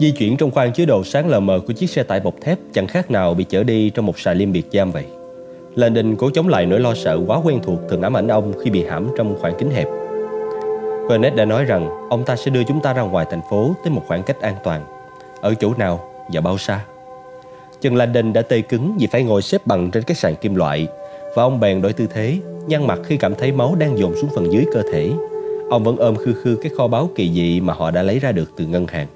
Di chuyển trong khoang chứa đồ sáng lờ mờ của chiếc xe tải bọc thép chẳng khác nào bị chở đi trong một xà liêm biệt giam vậy. Landon cố chống lại nỗi lo sợ quá quen thuộc thường ám ảnh ông khi bị hãm trong khoảng kính hẹp. Burnett đã nói rằng ông ta sẽ đưa chúng ta ra ngoài thành phố tới một khoảng cách an toàn. Ở chỗ nào và bao xa? Chân Landon đã tê cứng vì phải ngồi xếp bằng trên cái sàn kim loại và ông bèn đổi tư thế, nhăn mặt khi cảm thấy máu đang dồn xuống phần dưới cơ thể. Ông vẫn ôm khư khư cái kho báu kỳ dị mà họ đã lấy ra được từ ngân hàng.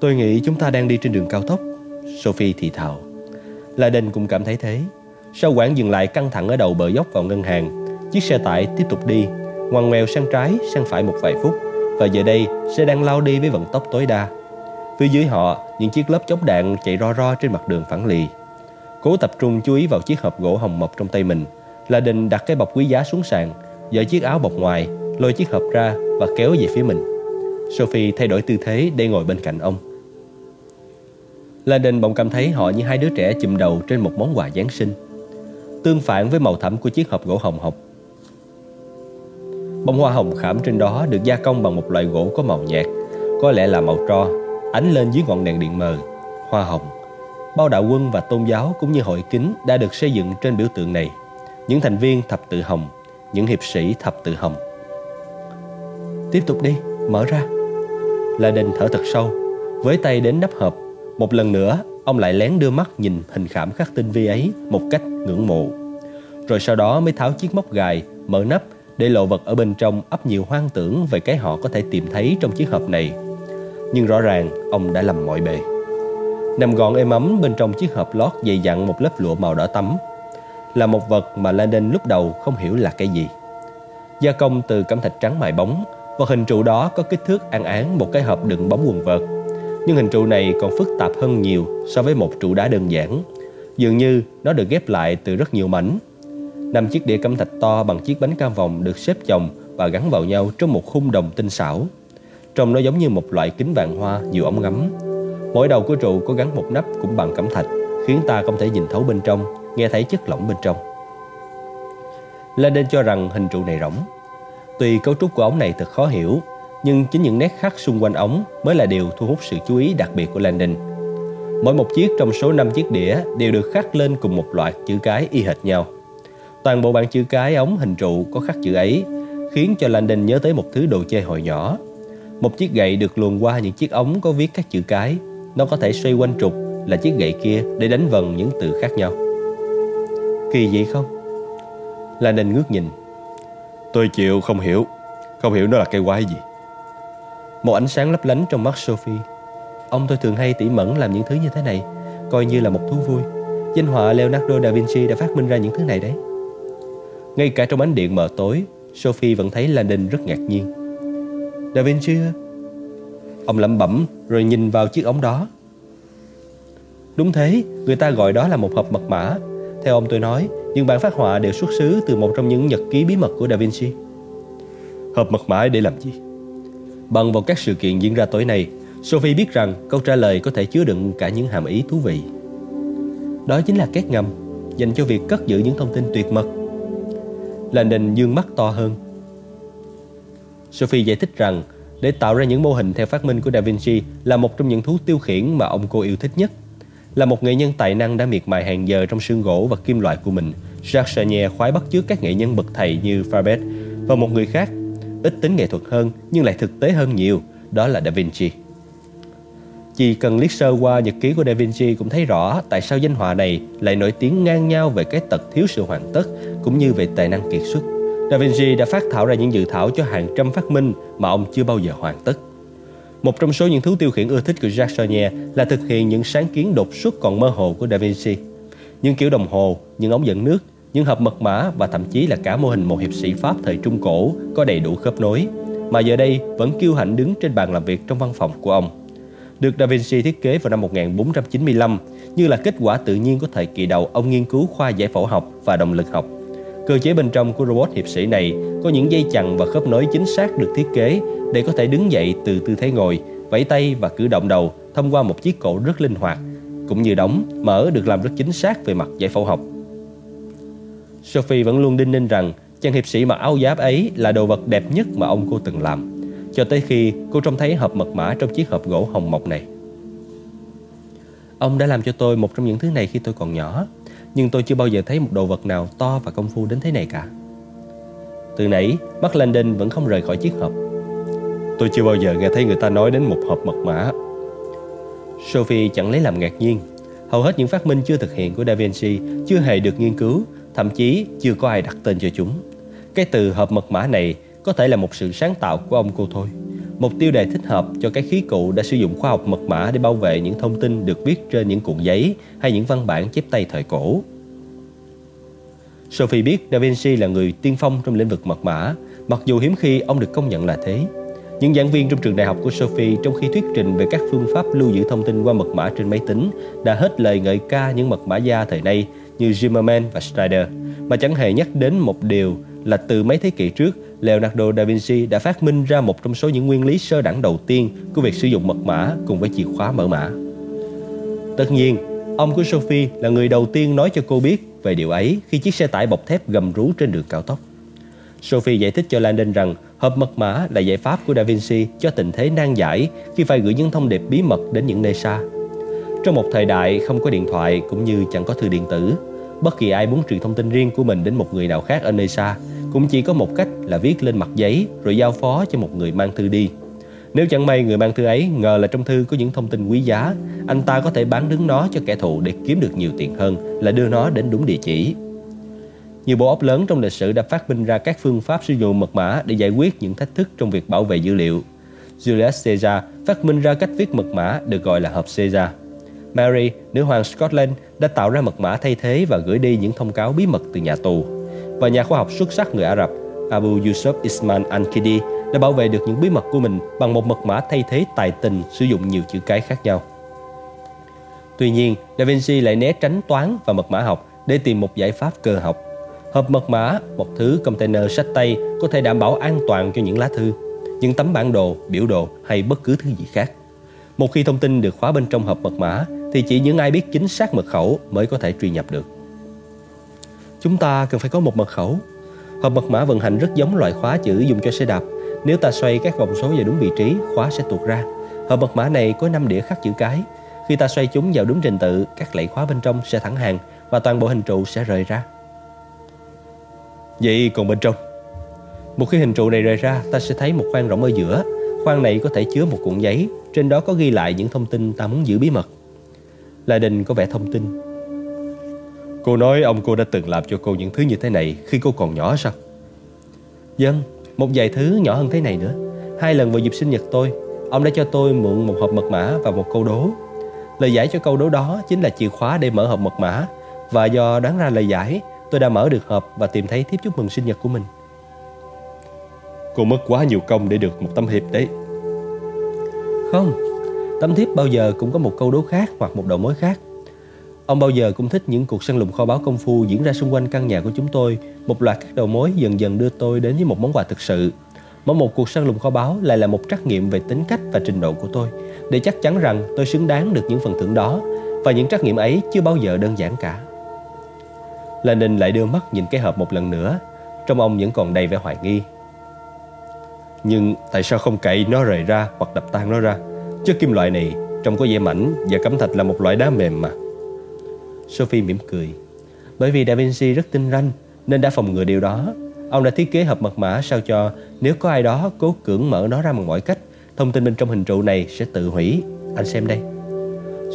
Tôi nghĩ chúng ta đang đi trên đường cao tốc, Sophie thì thào. Laden cũng cảm thấy thế. Sau quãng dừng lại căng thẳng ở đầu bờ dốc vào ngân hàng, chiếc xe tải tiếp tục đi, ngoằn ngoèo sang trái, sang phải một vài phút và giờ đây xe đang lao đi với vận tốc tối đa. Phía dưới họ, những chiếc lớp chống đạn chạy ro ro trên mặt đường phẳng lì. Cố tập trung chú ý vào chiếc hộp gỗ hồng mộc trong tay mình, La Đình đặt cái bọc quý giá xuống sàn, giở chiếc áo bọc ngoài, lôi chiếc hộp ra và kéo về phía mình. Sophie thay đổi tư thế để ngồi bên cạnh ông. Landon bỗng cảm thấy họ như hai đứa trẻ chụm đầu trên một món quà Giáng sinh. Tương phản với màu thẫm của chiếc hộp gỗ hồng hộc. Bông hoa hồng khảm trên đó được gia công bằng một loại gỗ có màu nhạt, có lẽ là màu tro, ánh lên dưới ngọn đèn điện mờ, hoa hồng. Bao đạo quân và tôn giáo cũng như hội kính đã được xây dựng trên biểu tượng này. Những thành viên thập tự hồng, những hiệp sĩ thập tự hồng. Tiếp tục đi, mở ra. Là Đình thở thật sâu, với tay đến nắp hộp một lần nữa, ông lại lén đưa mắt nhìn hình khảm khắc tinh vi ấy một cách ngưỡng mộ. Rồi sau đó mới tháo chiếc móc gài, mở nắp để lộ vật ở bên trong ấp nhiều hoang tưởng về cái họ có thể tìm thấy trong chiếc hộp này. Nhưng rõ ràng ông đã lầm mọi bề. Nằm gọn êm ấm bên trong chiếc hộp lót dày dặn một lớp lụa màu đỏ tắm là một vật mà Landon lúc đầu không hiểu là cái gì. Gia công từ cẩm thạch trắng mài bóng, vật hình trụ đó có kích thước an án một cái hộp đựng bóng quần vợt nhưng hình trụ này còn phức tạp hơn nhiều so với một trụ đá đơn giản. Dường như nó được ghép lại từ rất nhiều mảnh. Năm chiếc đĩa cẩm thạch to bằng chiếc bánh cam vòng được xếp chồng và gắn vào nhau trong một khung đồng tinh xảo. Trông nó giống như một loại kính vàng hoa nhiều ống ngắm. Mỗi đầu của trụ có gắn một nắp cũng bằng cẩm thạch, khiến ta không thể nhìn thấu bên trong, nghe thấy chất lỏng bên trong. Landon cho rằng hình trụ này rỗng. Tuy cấu trúc của ống này thật khó hiểu, nhưng chính những nét khắc xung quanh ống mới là điều thu hút sự chú ý đặc biệt của Landon. Mỗi một chiếc trong số 5 chiếc đĩa đều được khắc lên cùng một loạt chữ cái y hệt nhau. Toàn bộ bảng chữ cái ống hình trụ có khắc chữ ấy, khiến cho Landon nhớ tới một thứ đồ chơi hồi nhỏ. Một chiếc gậy được luồn qua những chiếc ống có viết các chữ cái. Nó có thể xoay quanh trục là chiếc gậy kia để đánh vần những từ khác nhau. Kỳ vậy không? Landon ngước nhìn. Tôi chịu không hiểu. Không hiểu nó là cây quái gì. Một ánh sáng lấp lánh trong mắt Sophie. Ông tôi thường hay tỉ mẩn làm những thứ như thế này Coi như là một thú vui. Danh họa Leonardo da Vinci đã phát minh ra những thứ này đấy. Ngay cả trong ánh điện mờ tối Sophie vẫn thấy Landon rất ngạc nhiên. Da Vinci Ông lẩm bẩm rồi nhìn vào chiếc ống đó. Đúng thế, người ta gọi đó là một hộp mật mã. Theo ông tôi nói, những bản phát họa đều xuất xứ từ một trong những nhật ký bí mật của Da Vinci. Hộp mật mã để làm gì? Bằng vào các sự kiện diễn ra tối nay, Sophie biết rằng câu trả lời có thể chứa đựng cả những hàm ý thú vị. Đó chính là két ngầm dành cho việc cất giữ những thông tin tuyệt mật. Landon dương mắt to hơn. Sophie giải thích rằng để tạo ra những mô hình theo phát minh của Da Vinci là một trong những thú tiêu khiển mà ông cô yêu thích nhất. Là một nghệ nhân tài năng đã miệt mài hàng giờ trong xương gỗ và kim loại của mình, Jacques Chenier khoái bắt chước các nghệ nhân bậc thầy như Fabet và một người khác ít tính nghệ thuật hơn nhưng lại thực tế hơn nhiều, đó là Da Vinci. Chỉ cần liếc sơ qua nhật ký của Da Vinci cũng thấy rõ tại sao danh họa này lại nổi tiếng ngang nhau về cái tật thiếu sự hoàn tất cũng như về tài năng kiệt xuất. Da Vinci đã phát thảo ra những dự thảo cho hàng trăm phát minh mà ông chưa bao giờ hoàn tất. Một trong số những thứ tiêu khiển ưa thích của Jacques Sonnier là thực hiện những sáng kiến đột xuất còn mơ hồ của Da Vinci. Những kiểu đồng hồ, những ống dẫn nước, những hộp mật mã và thậm chí là cả mô hình một hiệp sĩ Pháp thời Trung Cổ có đầy đủ khớp nối, mà giờ đây vẫn kiêu hãnh đứng trên bàn làm việc trong văn phòng của ông. Được Da Vinci thiết kế vào năm 1495 như là kết quả tự nhiên của thời kỳ đầu ông nghiên cứu khoa giải phẫu học và động lực học. Cơ chế bên trong của robot hiệp sĩ này có những dây chằng và khớp nối chính xác được thiết kế để có thể đứng dậy từ tư thế ngồi, vẫy tay và cử động đầu thông qua một chiếc cổ rất linh hoạt, cũng như đóng, mở được làm rất chính xác về mặt giải phẫu học. Sophie vẫn luôn đinh ninh rằng chàng hiệp sĩ mặc áo giáp ấy là đồ vật đẹp nhất mà ông cô từng làm. cho tới khi cô trông thấy hộp mật mã trong chiếc hộp gỗ hồng mộc này. Ông đã làm cho tôi một trong những thứ này khi tôi còn nhỏ, nhưng tôi chưa bao giờ thấy một đồ vật nào to và công phu đến thế này cả. Từ nãy, mắt Landon vẫn không rời khỏi chiếc hộp. Tôi chưa bao giờ nghe thấy người ta nói đến một hộp mật mã. Sophie chẳng lấy làm ngạc nhiên. Hầu hết những phát minh chưa thực hiện của Da Vinci chưa hề được nghiên cứu, thậm chí chưa có ai đặt tên cho chúng. Cái từ hộp mật mã này có thể là một sự sáng tạo của ông cô thôi. Một tiêu đề thích hợp cho cái khí cụ đã sử dụng khoa học mật mã để bảo vệ những thông tin được viết trên những cuộn giấy hay những văn bản chép tay thời cổ. Sophie biết Da Vinci là người tiên phong trong lĩnh vực mật mã, mặc dù hiếm khi ông được công nhận là thế. Những giảng viên trong trường đại học của Sophie trong khi thuyết trình về các phương pháp lưu giữ thông tin qua mật mã trên máy tính đã hết lời ngợi ca những mật mã gia thời nay như Zimmerman và Strider, mà chẳng hề nhắc đến một điều là từ mấy thế kỷ trước, Leonardo da Vinci đã phát minh ra một trong số những nguyên lý sơ đẳng đầu tiên của việc sử dụng mật mã cùng với chìa khóa mở mã. Tất nhiên, ông của Sophie là người đầu tiên nói cho cô biết về điều ấy khi chiếc xe tải bọc thép gầm rú trên đường cao tốc. Sophie giải thích cho Landon rằng hộp mật mã là giải pháp của Da Vinci cho tình thế nan giải khi phải gửi những thông điệp bí mật đến những nơi xa. Trong một thời đại không có điện thoại cũng như chẳng có thư điện tử, bất kỳ ai muốn truyền thông tin riêng của mình đến một người nào khác ở nơi xa cũng chỉ có một cách là viết lên mặt giấy rồi giao phó cho một người mang thư đi. Nếu chẳng may người mang thư ấy ngờ là trong thư có những thông tin quý giá, anh ta có thể bán đứng nó cho kẻ thù để kiếm được nhiều tiền hơn là đưa nó đến đúng địa chỉ. Nhiều bộ óc lớn trong lịch sử đã phát minh ra các phương pháp sử dụng mật mã để giải quyết những thách thức trong việc bảo vệ dữ liệu. Julius Caesar phát minh ra cách viết mật mã được gọi là hộp Caesar. Mary, nữ hoàng Scotland, đã tạo ra mật mã thay thế và gửi đi những thông cáo bí mật từ nhà tù. Và nhà khoa học xuất sắc người Ả Rập Abu Yusuf Isman Al-Kidi đã bảo vệ được những bí mật của mình bằng một mật mã thay thế tài tình sử dụng nhiều chữ cái khác nhau. Tuy nhiên, Da Vinci lại né tránh toán và mật mã học để tìm một giải pháp cơ học. Hộp mật mã, một thứ container sách tay có thể đảm bảo an toàn cho những lá thư, những tấm bản đồ, biểu đồ hay bất cứ thứ gì khác. Một khi thông tin được khóa bên trong hộp mật mã thì chỉ những ai biết chính xác mật khẩu mới có thể truy nhập được. Chúng ta cần phải có một mật khẩu. Hộp mật mã vận hành rất giống loại khóa chữ dùng cho xe đạp. Nếu ta xoay các vòng số vào đúng vị trí, khóa sẽ tuột ra. Hộp mật mã này có 5 đĩa khắc chữ cái. Khi ta xoay chúng vào đúng trình tự, các lẫy khóa bên trong sẽ thẳng hàng và toàn bộ hình trụ sẽ rời ra. Vậy còn bên trong? Một khi hình trụ này rời ra, ta sẽ thấy một khoang rộng ở giữa. Khoang này có thể chứa một cuộn giấy, trên đó có ghi lại những thông tin ta muốn giữ bí mật. Lai Đình có vẻ thông tin. Cô nói ông cô đã từng làm cho cô những thứ như thế này khi cô còn nhỏ sao? Dân, một vài thứ nhỏ hơn thế này nữa. Hai lần vào dịp sinh nhật tôi, ông đã cho tôi mượn một hộp mật mã và một câu đố. Lời giải cho câu đố đó chính là chìa khóa để mở hộp mật mã. Và do đoán ra lời giải, tôi đã mở được hộp và tìm thấy tiếp chúc mừng sinh nhật của mình. Cô mất quá nhiều công để được một tấm hiệp đấy. Không, tấm thiếp bao giờ cũng có một câu đố khác hoặc một đầu mối khác. Ông bao giờ cũng thích những cuộc săn lùng kho báu công phu diễn ra xung quanh căn nhà của chúng tôi. Một loạt các đầu mối dần dần đưa tôi đến với một món quà thực sự. Mỗi một cuộc săn lùng kho báu lại là một trắc nghiệm về tính cách và trình độ của tôi, để chắc chắn rằng tôi xứng đáng được những phần thưởng đó, và những trắc nghiệm ấy chưa bao giờ đơn giản cả. Lenin lại đưa mắt nhìn cái hộp một lần nữa, Trong ông vẫn còn đầy vẻ hoài nghi Nhưng tại sao không cậy nó rời ra hoặc đập tan nó ra Chất kim loại này trông có vẻ mảnh và cẩm thạch là một loại đá mềm mà. Sophie mỉm cười. Bởi vì Da Vinci rất tinh ranh, Nên đã phòng ngừa điều đó. Ông đã thiết kế hộp mật mã sao cho Nếu có ai đó cố cưỡng mở nó ra bằng mọi cách, Thông tin bên trong hình trụ này sẽ tự hủy. Anh xem đây.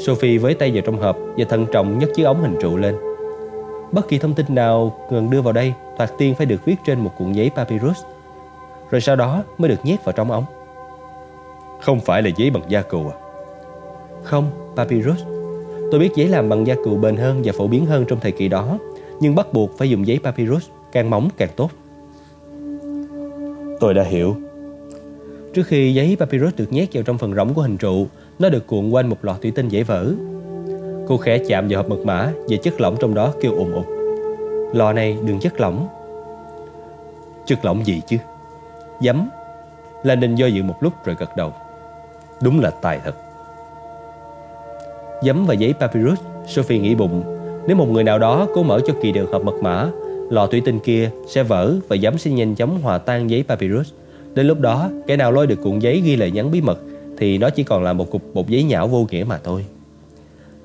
Sophie với tay vào trong hộp Và thận trọng nhấc chiếc ống hình trụ lên. Bất kỳ thông tin nào cần đưa vào đây, Thoạt tiên phải được viết trên một cuộn giấy papyrus, Rồi sau đó mới được nhét vào trong ống. Không phải là giấy bằng da cừu à? Không, papyrus. Tôi biết giấy làm bằng da cừu bền hơn và phổ biến hơn trong thời kỳ đó Nhưng bắt buộc phải dùng giấy papyrus Càng mỏng càng tốt. Tôi đã hiểu. Trước khi giấy papyrus được nhét vào trong phần rỗng của hình trụ Nó được cuộn quanh một lọ thủy tinh dễ vỡ. Cô khẽ chạm vào hộp mật mã Và chất lỏng trong đó kêu ồn ục Lò này đừng chất lỏng. Chất lỏng gì chứ? Giấm. Landon do dự một lúc rồi gật đầu Đúng là tài thật Giấm và giấy papyrus Sophie nghĩ bụng Nếu một người nào đó cố mở cho kỳ được hộp mật mã Lò thủy tinh kia sẽ vỡ Và giấm sẽ nhanh chóng hòa tan giấy papyrus Đến lúc đó, kẻ nào lôi được cuộn giấy ghi lời nhắn bí mật thì nó chỉ còn là một cục bột giấy nhão vô nghĩa mà thôi.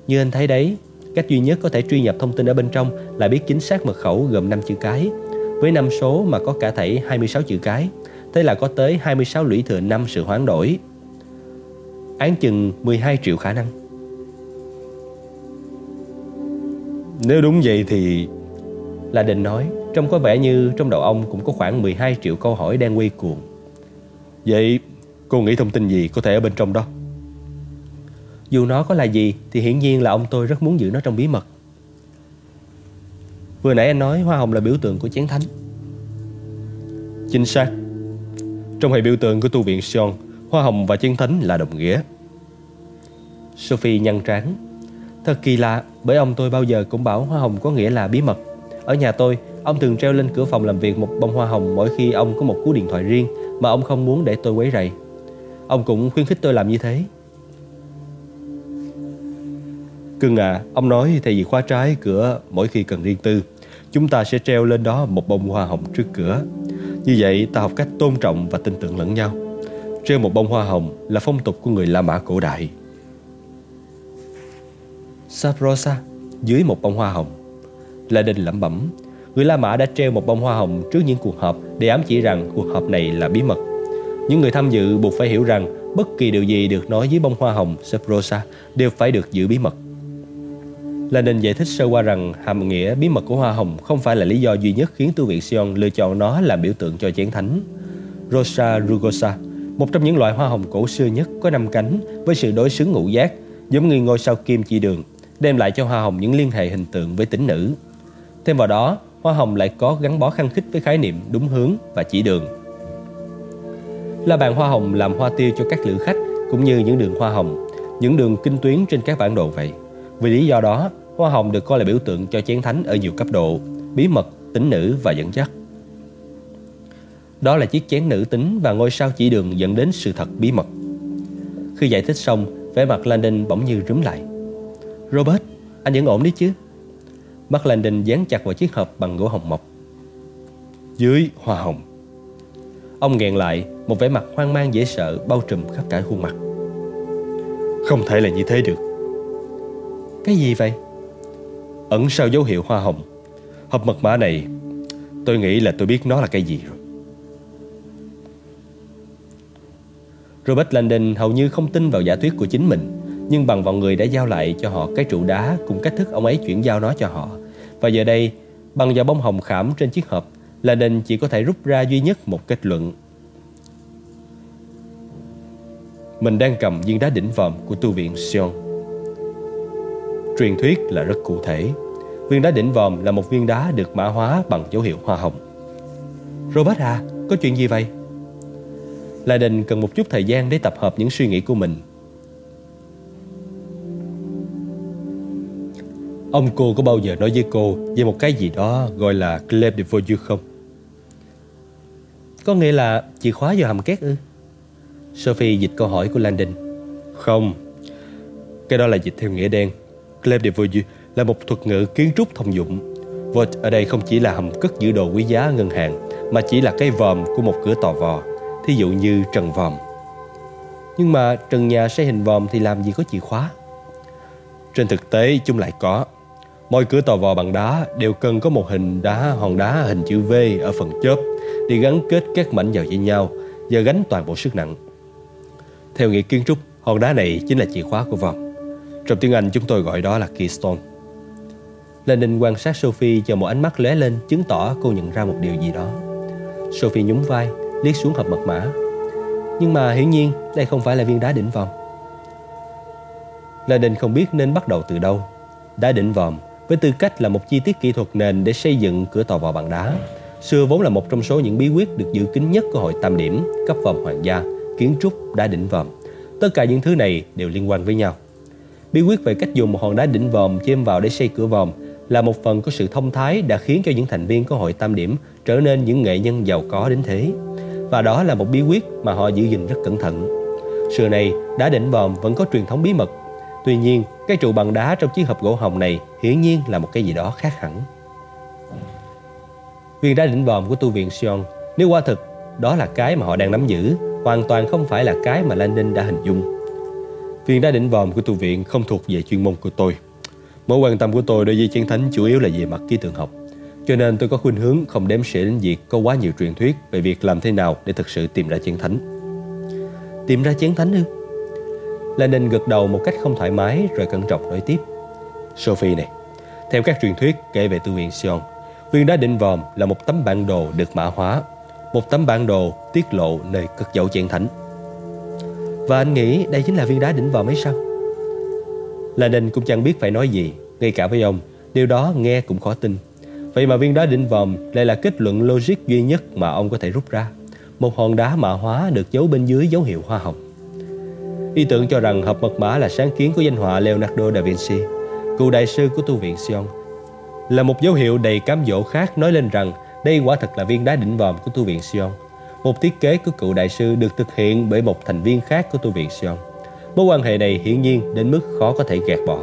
Như anh thấy đấy, cách duy nhất có thể truy nhập thông tin ở bên trong là biết chính xác mật khẩu gồm 5 chữ cái. Với năm số mà có cả thảy 26 chữ cái, thế là có tới 26 lũy thừa năm sự hoán đổi. Án chừng 12 triệu khả năng. Nếu đúng vậy thì... Là định nói, trông có vẻ như trong đầu ông cũng có khoảng 12 triệu câu hỏi đang quay cuồng. Vậy cô nghĩ thông tin gì có thể ở bên trong đó? Dù nó có là gì thì hiển nhiên là ông tôi rất muốn giữ nó trong bí mật. Vừa nãy anh nói hoa hồng là biểu tượng của chén thánh. Chính xác. Trong hệ biểu tượng của tu viện Sion, hoa hồng và chân thánh là đồng nghĩa. Sophie nhăn trán. Thật kỳ lạ, bởi ông tôi bao giờ cũng bảo hoa hồng có nghĩa là bí mật. Ở nhà tôi, ông thường treo lên cửa phòng làm việc một bông hoa hồng mỗi khi ông có một cú điện thoại riêng mà ông không muốn để tôi quấy rầy. Ông cũng khuyến khích tôi làm như thế. Cưng à, ông nói thay vì khóa trái cửa mỗi khi cần riêng tư, chúng ta sẽ treo lên đó một bông hoa hồng trước cửa. Như vậy ta học cách tôn trọng và tin tưởng lẫn nhau. Treo một bông hoa hồng là phong tục của người La Mã cổ đại. Saprosa dưới một bông hoa hồng. La Đinh lẩm bẩm, người La Mã đã treo một bông hoa hồng trước những cuộc họp để ám chỉ rằng cuộc họp này là bí mật. Những người tham dự buộc phải hiểu rằng bất kỳ điều gì được nói dưới bông hoa hồng Saprosa đều phải được giữ bí mật. Lenin giải thích sơ qua rằng hàm nghĩa bí mật của hoa hồng không phải là lý do duy nhất khiến tu viện Sion lựa chọn nó làm biểu tượng cho chén thánh. Rosa rugosa, một trong những loại hoa hồng cổ xưa nhất có năm cánh với sự đối xứng ngũ giác, giống như ngôi sao kim chỉ đường, đem lại cho hoa hồng những liên hệ hình tượng với tính nữ. Thêm vào đó, hoa hồng lại có gắn bó khăng khít với khái niệm đúng hướng và chỉ đường. La bàn hoa hồng làm hoa tiêu cho các lữ khách cũng như những đường hoa hồng, những đường kinh tuyến trên các bản đồ vậy. Vì lý do đó, hoa hồng được coi là biểu tượng cho chén thánh ở nhiều cấp độ, bí mật, tính nữ và dẫn dắt. Đó là chiếc chén nữ tính và ngôi sao chỉ đường dẫn đến sự thật bí mật. Khi giải thích xong, vẻ mặt Landon bỗng như rúm lại. Robert, anh vẫn ổn đấy chứ? Mắt Landon dán chặt vào chiếc hộp bằng gỗ hồng mộc. Dưới hoa hồng. Ông nghẹn lại, một vẻ mặt hoang mang dễ sợ bao trùm khắp cả khuôn mặt. Không thể là như thế được. Cái gì vậy? ẩn sau dấu hiệu hoa hồng. Hộp mật mã này, tôi nghĩ là tôi biết nó là cái gì rồi. Robert Landon hầu như không tin vào giả thuyết của chính mình, nhưng bằng vào người đã giao lại cho họ cái trụ đá cùng cách thức ông ấy chuyển giao nó cho họ. Và giờ đây, bằng vào bông hồng khảm trên chiếc hộp, Landon chỉ có thể rút ra duy nhất một kết luận. Mình đang cầm viên đá đỉnh vòm của tu viện Sion. Truyền thuyết là rất cụ thể. Viên đá đỉnh vòm là một viên đá được mã hóa bằng dấu hiệu hoa hồng. Robert à, có chuyện gì vậy? Lại đình cần một chút thời gian để tập hợp những suy nghĩ của mình. Ông cô có bao giờ nói với cô về một cái gì đó gọi là Clef de Voyou không? Có nghĩa là chìa khóa vào hầm két ư? Sophie dịch câu hỏi của Landon. Không, cái đó là dịch theo nghĩa đen. Clef de Voyou là một thuật ngữ kiến trúc thông dụng. Vault ở đây không chỉ là hầm cất giữ đồ quý giá ngân hàng, mà chỉ là cái vòm của một cửa tò vò, thí dụ như trần vòm. Nhưng mà trần nhà xây hình vòm thì làm gì có chìa khóa? Trên thực tế chúng lại có. Mỗi cửa tò vò bằng đá đều cần có một hình đá hòn đá hình chữ V ở phần chớp để gắn kết các mảnh vào với nhau và gánh toàn bộ sức nặng. Theo nghĩa kiến trúc, hòn đá này chính là chìa khóa của vòm. Trong tiếng Anh chúng tôi gọi đó là keystone. Lenin quan sát Sophie cho một ánh mắt lóe lên chứng tỏ cô nhận ra một điều gì đó. Sophie nhún vai, liếc xuống hộp mật mã. Nhưng mà hiển nhiên đây không phải là viên đá đỉnh vòm. Lenin không biết nên bắt đầu từ đâu. Đá đỉnh vòm với tư cách là một chi tiết kỹ thuật nền để xây dựng cửa tòa vào bằng đá. Xưa vốn là một trong số những bí quyết được giữ kín nhất của hội tam điểm, cấp vòm hoàng gia, kiến trúc, đá đỉnh vòm. Tất cả những thứ này đều liên quan với nhau. Bí quyết về cách dùng một hòn đá đỉnh vòm chêm vào để xây cửa vòm là một phần của sự thông thái đã khiến cho những thành viên của hội tam điểm trở nên những nghệ nhân giàu có đến thế. Và đó là một bí quyết mà họ giữ gìn rất cẩn thận. Xưa này, đá đỉnh vòm vẫn có truyền thống bí mật. Tuy nhiên, cái trụ bằng đá trong chiếc hộp gỗ hồng này hiển nhiên là một cái gì đó khác hẳn. Viên đá đỉnh vòm của tu viện Sion nếu qua thực đó là cái mà họ đang nắm giữ, hoàn toàn không phải là cái mà Landon đã hình dung. Viên đá đỉnh vòm của tu viện không thuộc về chuyên môn của tôi. Mối quan tâm của tôi đối với chiến thánh chủ yếu là về mặt ký tượng học. Cho nên tôi có khuynh hướng không đếm xỉa đến việc có quá nhiều truyền thuyết về việc làm thế nào để thực sự tìm ra chiến thánh. Tìm ra chiến thánh ư? Lenin gật đầu một cách không thoải mái rồi cẩn trọng nói tiếp. Sophie này, theo các truyền thuyết kể về tư viện Sion, viên đá định vòm là một tấm bản đồ được mã hóa, một tấm bản đồ tiết lộ nơi cất dấu chiến thánh. Và anh nghĩ đây chính là viên đá đỉnh vòm ấy sao? Lenin cũng chẳng biết phải nói gì, ngay cả với ông, điều đó nghe cũng khó tin. Vậy mà viên đá đỉnh vòm lại là kết luận logic duy nhất mà ông có thể rút ra. Một hòn đá mạ hóa được giấu bên dưới dấu hiệu hoa hồng. Ý tưởng cho rằng hộp mật mã là sáng kiến của danh họa Leonardo da Vinci, cựu đại sư của tu viện Sion, là một dấu hiệu đầy cám dỗ khác nói lên rằng đây quả thật là viên đá đỉnh vòm của tu viện Sion. Một thiết kế của cựu đại sư được thực hiện bởi một thành viên khác của tu viện Sion. Mối quan hệ này hiển nhiên đến mức khó có thể gạt bỏ.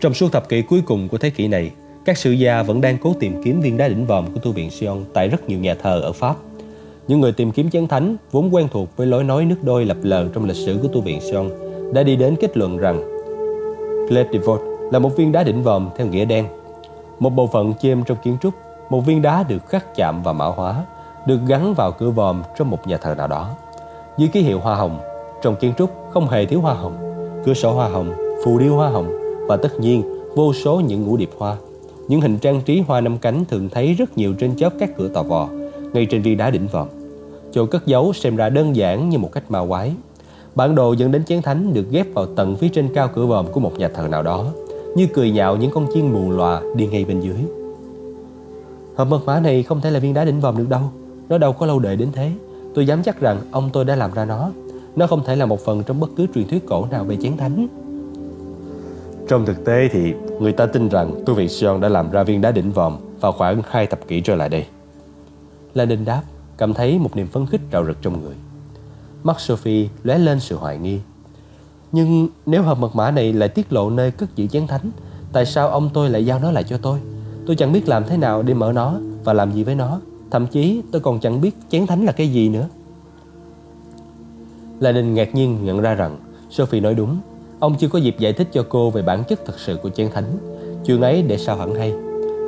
Trong suốt thập kỷ cuối cùng của thế kỷ này, các sử gia vẫn đang cố tìm kiếm viên đá đỉnh vòm của tu viện Sion tại rất nhiều nhà thờ ở Pháp. Những người tìm kiếm chén thánh vốn quen thuộc với lối nói nước đôi lập lờ trong lịch sử của tu viện Sion đã đi đến kết luận rằng Clef de Vaux là một viên đá đỉnh vòm theo nghĩa đen. Một bộ phận chêm trong kiến trúc, một viên đá được khắc chạm và mã hóa, được gắn vào cửa vòm trong một nhà thờ nào đó. Dưới ký hiệu hoa hồng, trong kiến trúc không hề thiếu hoa hồng, cửa sổ hoa hồng, phù điêu hoa hồng và tất nhiên vô số những ngũ điệp hoa. Những hình trang trí hoa năm cánh thường thấy rất nhiều trên chóp các cửa tò vò, ngay trên viên đá đỉnh vòm. Chỗ cất giấu xem ra đơn giản như một cách ma quái. Bản đồ dẫn đến chén thánh được ghép vào tận phía trên cao cửa vòm của một nhà thờ nào đó, như cười nhạo những con chiên mù lòa đi ngay bên dưới. Hộp mật mã này không thể là viên đá đỉnh vòm được đâu, nó đâu có lâu đời đến thế. Tôi dám chắc rằng ông tôi đã làm ra nó. Nó không thể là một phần trong bất cứ truyền thuyết cổ nào về chén thánh. Trong thực tế thì người ta tin rằng tu viện Sion đã làm ra viên đá đỉnh vòm vào khoảng hai thập kỷ trở lại đây. La đáp, cảm thấy một niềm phấn khích rạo rực trong người. Mắt Sophie lóe lên sự hoài nghi. Nhưng nếu hộp mật mã này lại tiết lộ nơi cất giữ chén thánh, tại sao ông tôi lại giao nó lại cho tôi? Tôi chẳng biết làm thế nào để mở nó và làm gì với nó. Thậm chí tôi còn chẳng biết chén thánh là cái gì nữa. La ngạc nhiên nhận ra rằng Sophie nói đúng. Ông chưa có dịp giải thích cho cô về bản chất thật sự của chén thánh. Chuyện ấy để sao hẳn hay.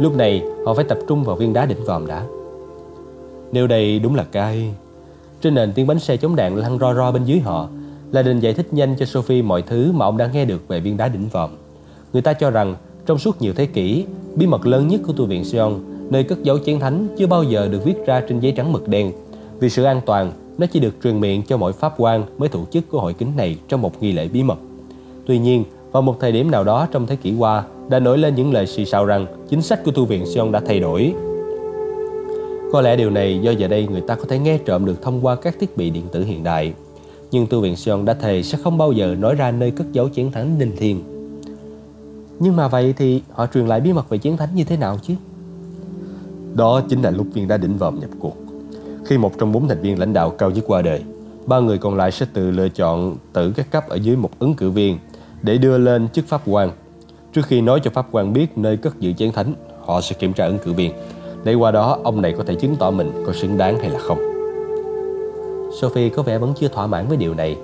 Lúc này họ phải tập trung vào viên đá đỉnh vòm đã. Nếu đây đúng là cay. Trên nền tiếng bánh xe chống đạn lăn ro ro bên dưới họ, là Đình giải thích nhanh cho Sophie mọi thứ mà ông đã nghe được về viên đá đỉnh vòm. Người ta cho rằng trong suốt nhiều thế kỷ, bí mật lớn nhất của tu viện Sion, nơi cất dấu chén thánh chưa bao giờ được viết ra trên giấy trắng mực đen. Vì sự an toàn, nó chỉ được truyền miệng cho mỗi pháp quan mới tổ chức của hội kính này trong một nghi lễ bí mật. Tuy nhiên, vào một thời điểm nào đó trong thế kỷ qua, đã nổi lên những lời xì xào rằng chính sách của tu viện Sion đã thay đổi có lẽ điều này do giờ đây người ta có thể nghe trộm được thông qua các thiết bị điện tử hiện đại. Nhưng tu viện Sion đã thề sẽ không bao giờ nói ra nơi cất giấu chiến thánh linh thiêng. Nhưng mà vậy thì họ truyền lại bí mật về chiến thánh như thế nào chứ? Đó chính là lúc viên đã đỉnh vòm nhập cuộc. Khi một trong bốn thành viên lãnh đạo cao nhất qua đời, ba người còn lại sẽ tự lựa chọn tử các cấp ở dưới một ứng cử viên để đưa lên chức pháp quan. Trước khi nói cho pháp quan biết nơi cất giữ chén thánh, họ sẽ kiểm tra ứng cử viên để qua đó ông này có thể chứng tỏ mình có xứng đáng hay là không. Sophie có vẻ vẫn chưa thỏa mãn với điều này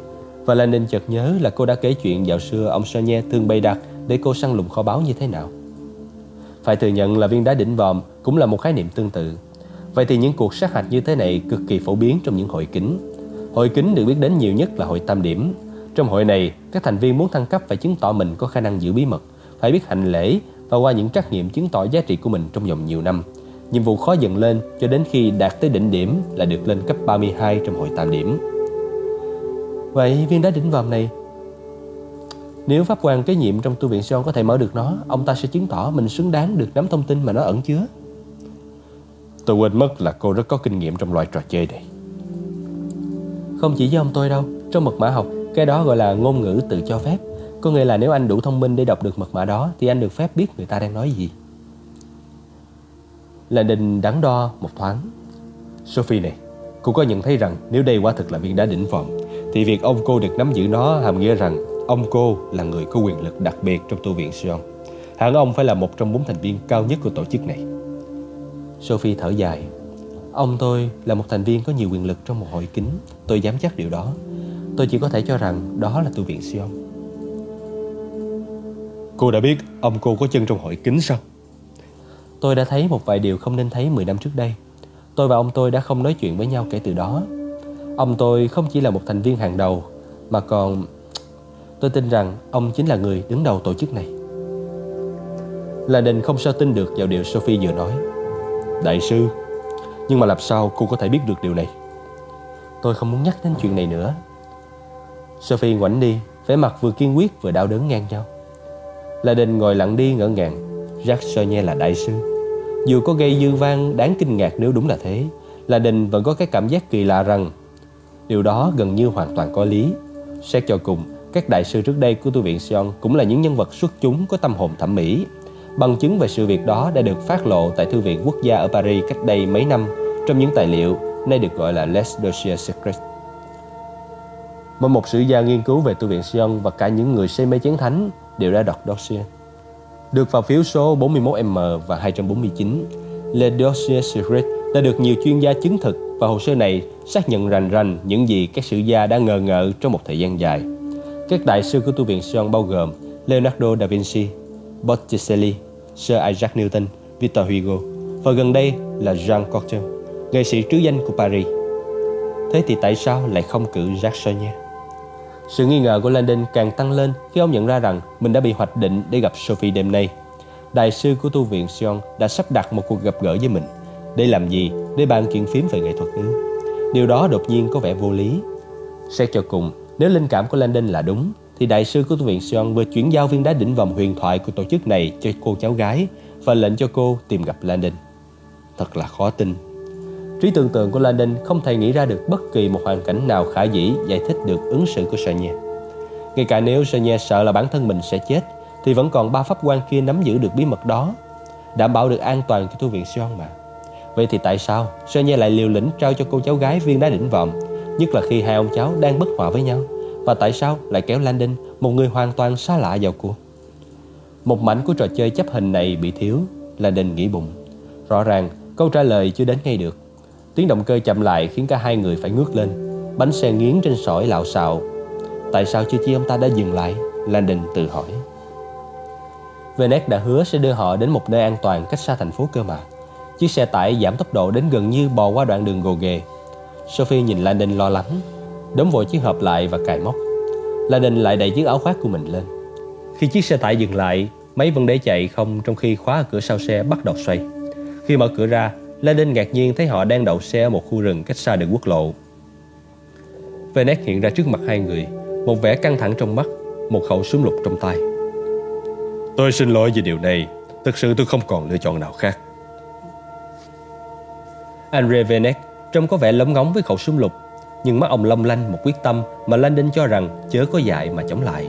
và Lenin chợt nhớ là cô đã kể chuyện dạo xưa ông Sonia thường bày đặt để cô săn lùng kho báu như thế nào. Phải thừa nhận là viên đá đỉnh vòm cũng là một khái niệm tương tự. Vậy thì những cuộc sát hạch như thế này cực kỳ phổ biến trong những hội kính. Hội kính được biết đến nhiều nhất là hội tam điểm. Trong hội này, các thành viên muốn thăng cấp phải chứng tỏ mình có khả năng giữ bí mật, phải biết hành lễ và qua những trắc nghiệm chứng tỏ giá trị của mình trong vòng nhiều năm Nhiệm vụ khó dần lên cho đến khi đạt tới đỉnh điểm là được lên cấp 32 trong hội tam điểm. Vậy viên đá đỉnh vòm này nếu pháp quan kế nhiệm trong tu viện Sion có thể mở được nó, ông ta sẽ chứng tỏ mình xứng đáng được nắm thông tin mà nó ẩn chứa. Tôi quên mất là cô rất có kinh nghiệm trong loại trò chơi này. Không chỉ với ông tôi đâu, trong mật mã học, cái đó gọi là ngôn ngữ tự cho phép. Có nghĩa là nếu anh đủ thông minh để đọc được mật mã đó thì anh được phép biết người ta đang nói gì là đình đắn đo một thoáng. Sophie này, cô có nhận thấy rằng nếu đây quả thực là viên đá đỉnh vòm, thì việc ông cô được nắm giữ nó hàm nghĩa rằng ông cô là người có quyền lực đặc biệt trong tu viện Sion. Hẳn ông phải là một trong bốn thành viên cao nhất của tổ chức này. Sophie thở dài. Ông tôi là một thành viên có nhiều quyền lực trong một hội kính. Tôi dám chắc điều đó. Tôi chỉ có thể cho rằng đó là tu viện Sion. Cô đã biết ông cô có chân trong hội kính sao? Tôi đã thấy một vài điều không nên thấy 10 năm trước đây. Tôi và ông tôi đã không nói chuyện với nhau kể từ đó. Ông tôi không chỉ là một thành viên hàng đầu, mà còn... Tôi tin rằng ông chính là người đứng đầu tổ chức này. Là đình không sao tin được vào điều Sophie vừa nói. Đại sư, nhưng mà làm sao cô có thể biết được điều này? Tôi không muốn nhắc đến chuyện này nữa. Sophie ngoảnh đi, vẻ mặt vừa kiên quyết vừa đau đớn ngang nhau. La đình ngồi lặng đi ngỡ ngàng. Jacques Sonnier là đại sư. Dù có gây dư vang đáng kinh ngạc nếu đúng là thế, La đình vẫn có cái cảm giác kỳ lạ rằng điều đó gần như hoàn toàn có lý. Xét cho cùng, các đại sư trước đây của tu viện Sion cũng là những nhân vật xuất chúng có tâm hồn thẩm mỹ. Bằng chứng về sự việc đó đã được phát lộ tại Thư viện Quốc gia ở Paris cách đây mấy năm trong những tài liệu nay được gọi là Les Dossiers Secrets mà một sử gia nghiên cứu về tu viện Sion và cả những người say mê chén thánh đều đã đọc dossier. Được vào phiếu số 41M và 249, Le Dossier Secret đã được nhiều chuyên gia chứng thực và hồ sơ này xác nhận rành rành những gì các sử gia đã ngờ ngợ trong một thời gian dài. Các đại sư của tu viện Sion bao gồm Leonardo da Vinci, Botticelli, Sir Isaac Newton, Victor Hugo và gần đây là Jean Cocteau, nghệ sĩ trứ danh của Paris. Thế thì tại sao lại không cử Jacques Sonnier? Sự nghi ngờ của Landon càng tăng lên khi ông nhận ra rằng mình đã bị hoạch định để gặp Sophie đêm nay. Đại sư của tu viện Sion đã sắp đặt một cuộc gặp gỡ với mình. Để làm gì? Để bàn chuyện phím về nghệ thuật ư? Điều đó đột nhiên có vẻ vô lý. Xét cho cùng, nếu linh cảm của Landon là đúng, thì đại sư của tu viện Sion vừa chuyển giao viên đá đỉnh vòng huyền thoại của tổ chức này cho cô cháu gái và lệnh cho cô tìm gặp Landon. Thật là khó tin Trí tưởng tượng của Landon không thể nghĩ ra được bất kỳ một hoàn cảnh nào khả dĩ giải thích được ứng xử của Sonia. Ngay cả nếu Sonia sợ là bản thân mình sẽ chết, thì vẫn còn ba pháp quan kia nắm giữ được bí mật đó, đảm bảo được an toàn cho tu viện Sion mà. Vậy thì tại sao Sonia lại liều lĩnh trao cho cô cháu gái viên đá đỉnh vòm, nhất là khi hai ông cháu đang bất hòa với nhau? Và tại sao lại kéo Landon, một người hoàn toàn xa lạ vào cuộc? Một mảnh của trò chơi chấp hình này bị thiếu, Landon nghĩ bụng. Rõ ràng câu trả lời chưa đến ngay được. Tiếng động cơ chậm lại khiến cả hai người phải ngước lên. Bánh xe nghiến trên sỏi lạo xạo. Tại sao chưa chi ông ta đã dừng lại? Landon tự hỏi. Venet đã hứa sẽ đưa họ đến một nơi an toàn cách xa thành phố cơ mà. Chiếc xe tải giảm tốc độ đến gần như bò qua đoạn đường gồ ghề. Sophie nhìn Landon lo lắng, Đóng vội chiếc hộp lại và cài móc. Landon lại đẩy chiếc áo khoác của mình lên. Khi chiếc xe tải dừng lại Máy vẫn để chạy không trong khi khóa ở cửa sau xe bắt đầu xoay. Khi mở cửa ra Lê Đinh ngạc nhiên thấy họ đang đậu xe ở một khu rừng cách xa đường quốc lộ. Venet hiện ra trước mặt hai người, một vẻ căng thẳng trong mắt, một khẩu súng lục trong tay. Tôi xin lỗi vì điều này, thực sự tôi không còn lựa chọn nào khác. Andre Venet trông có vẻ lấm ngóng với khẩu súng lục, nhưng mắt ông long lanh một quyết tâm mà Landon cho rằng chớ có dại mà chống lại.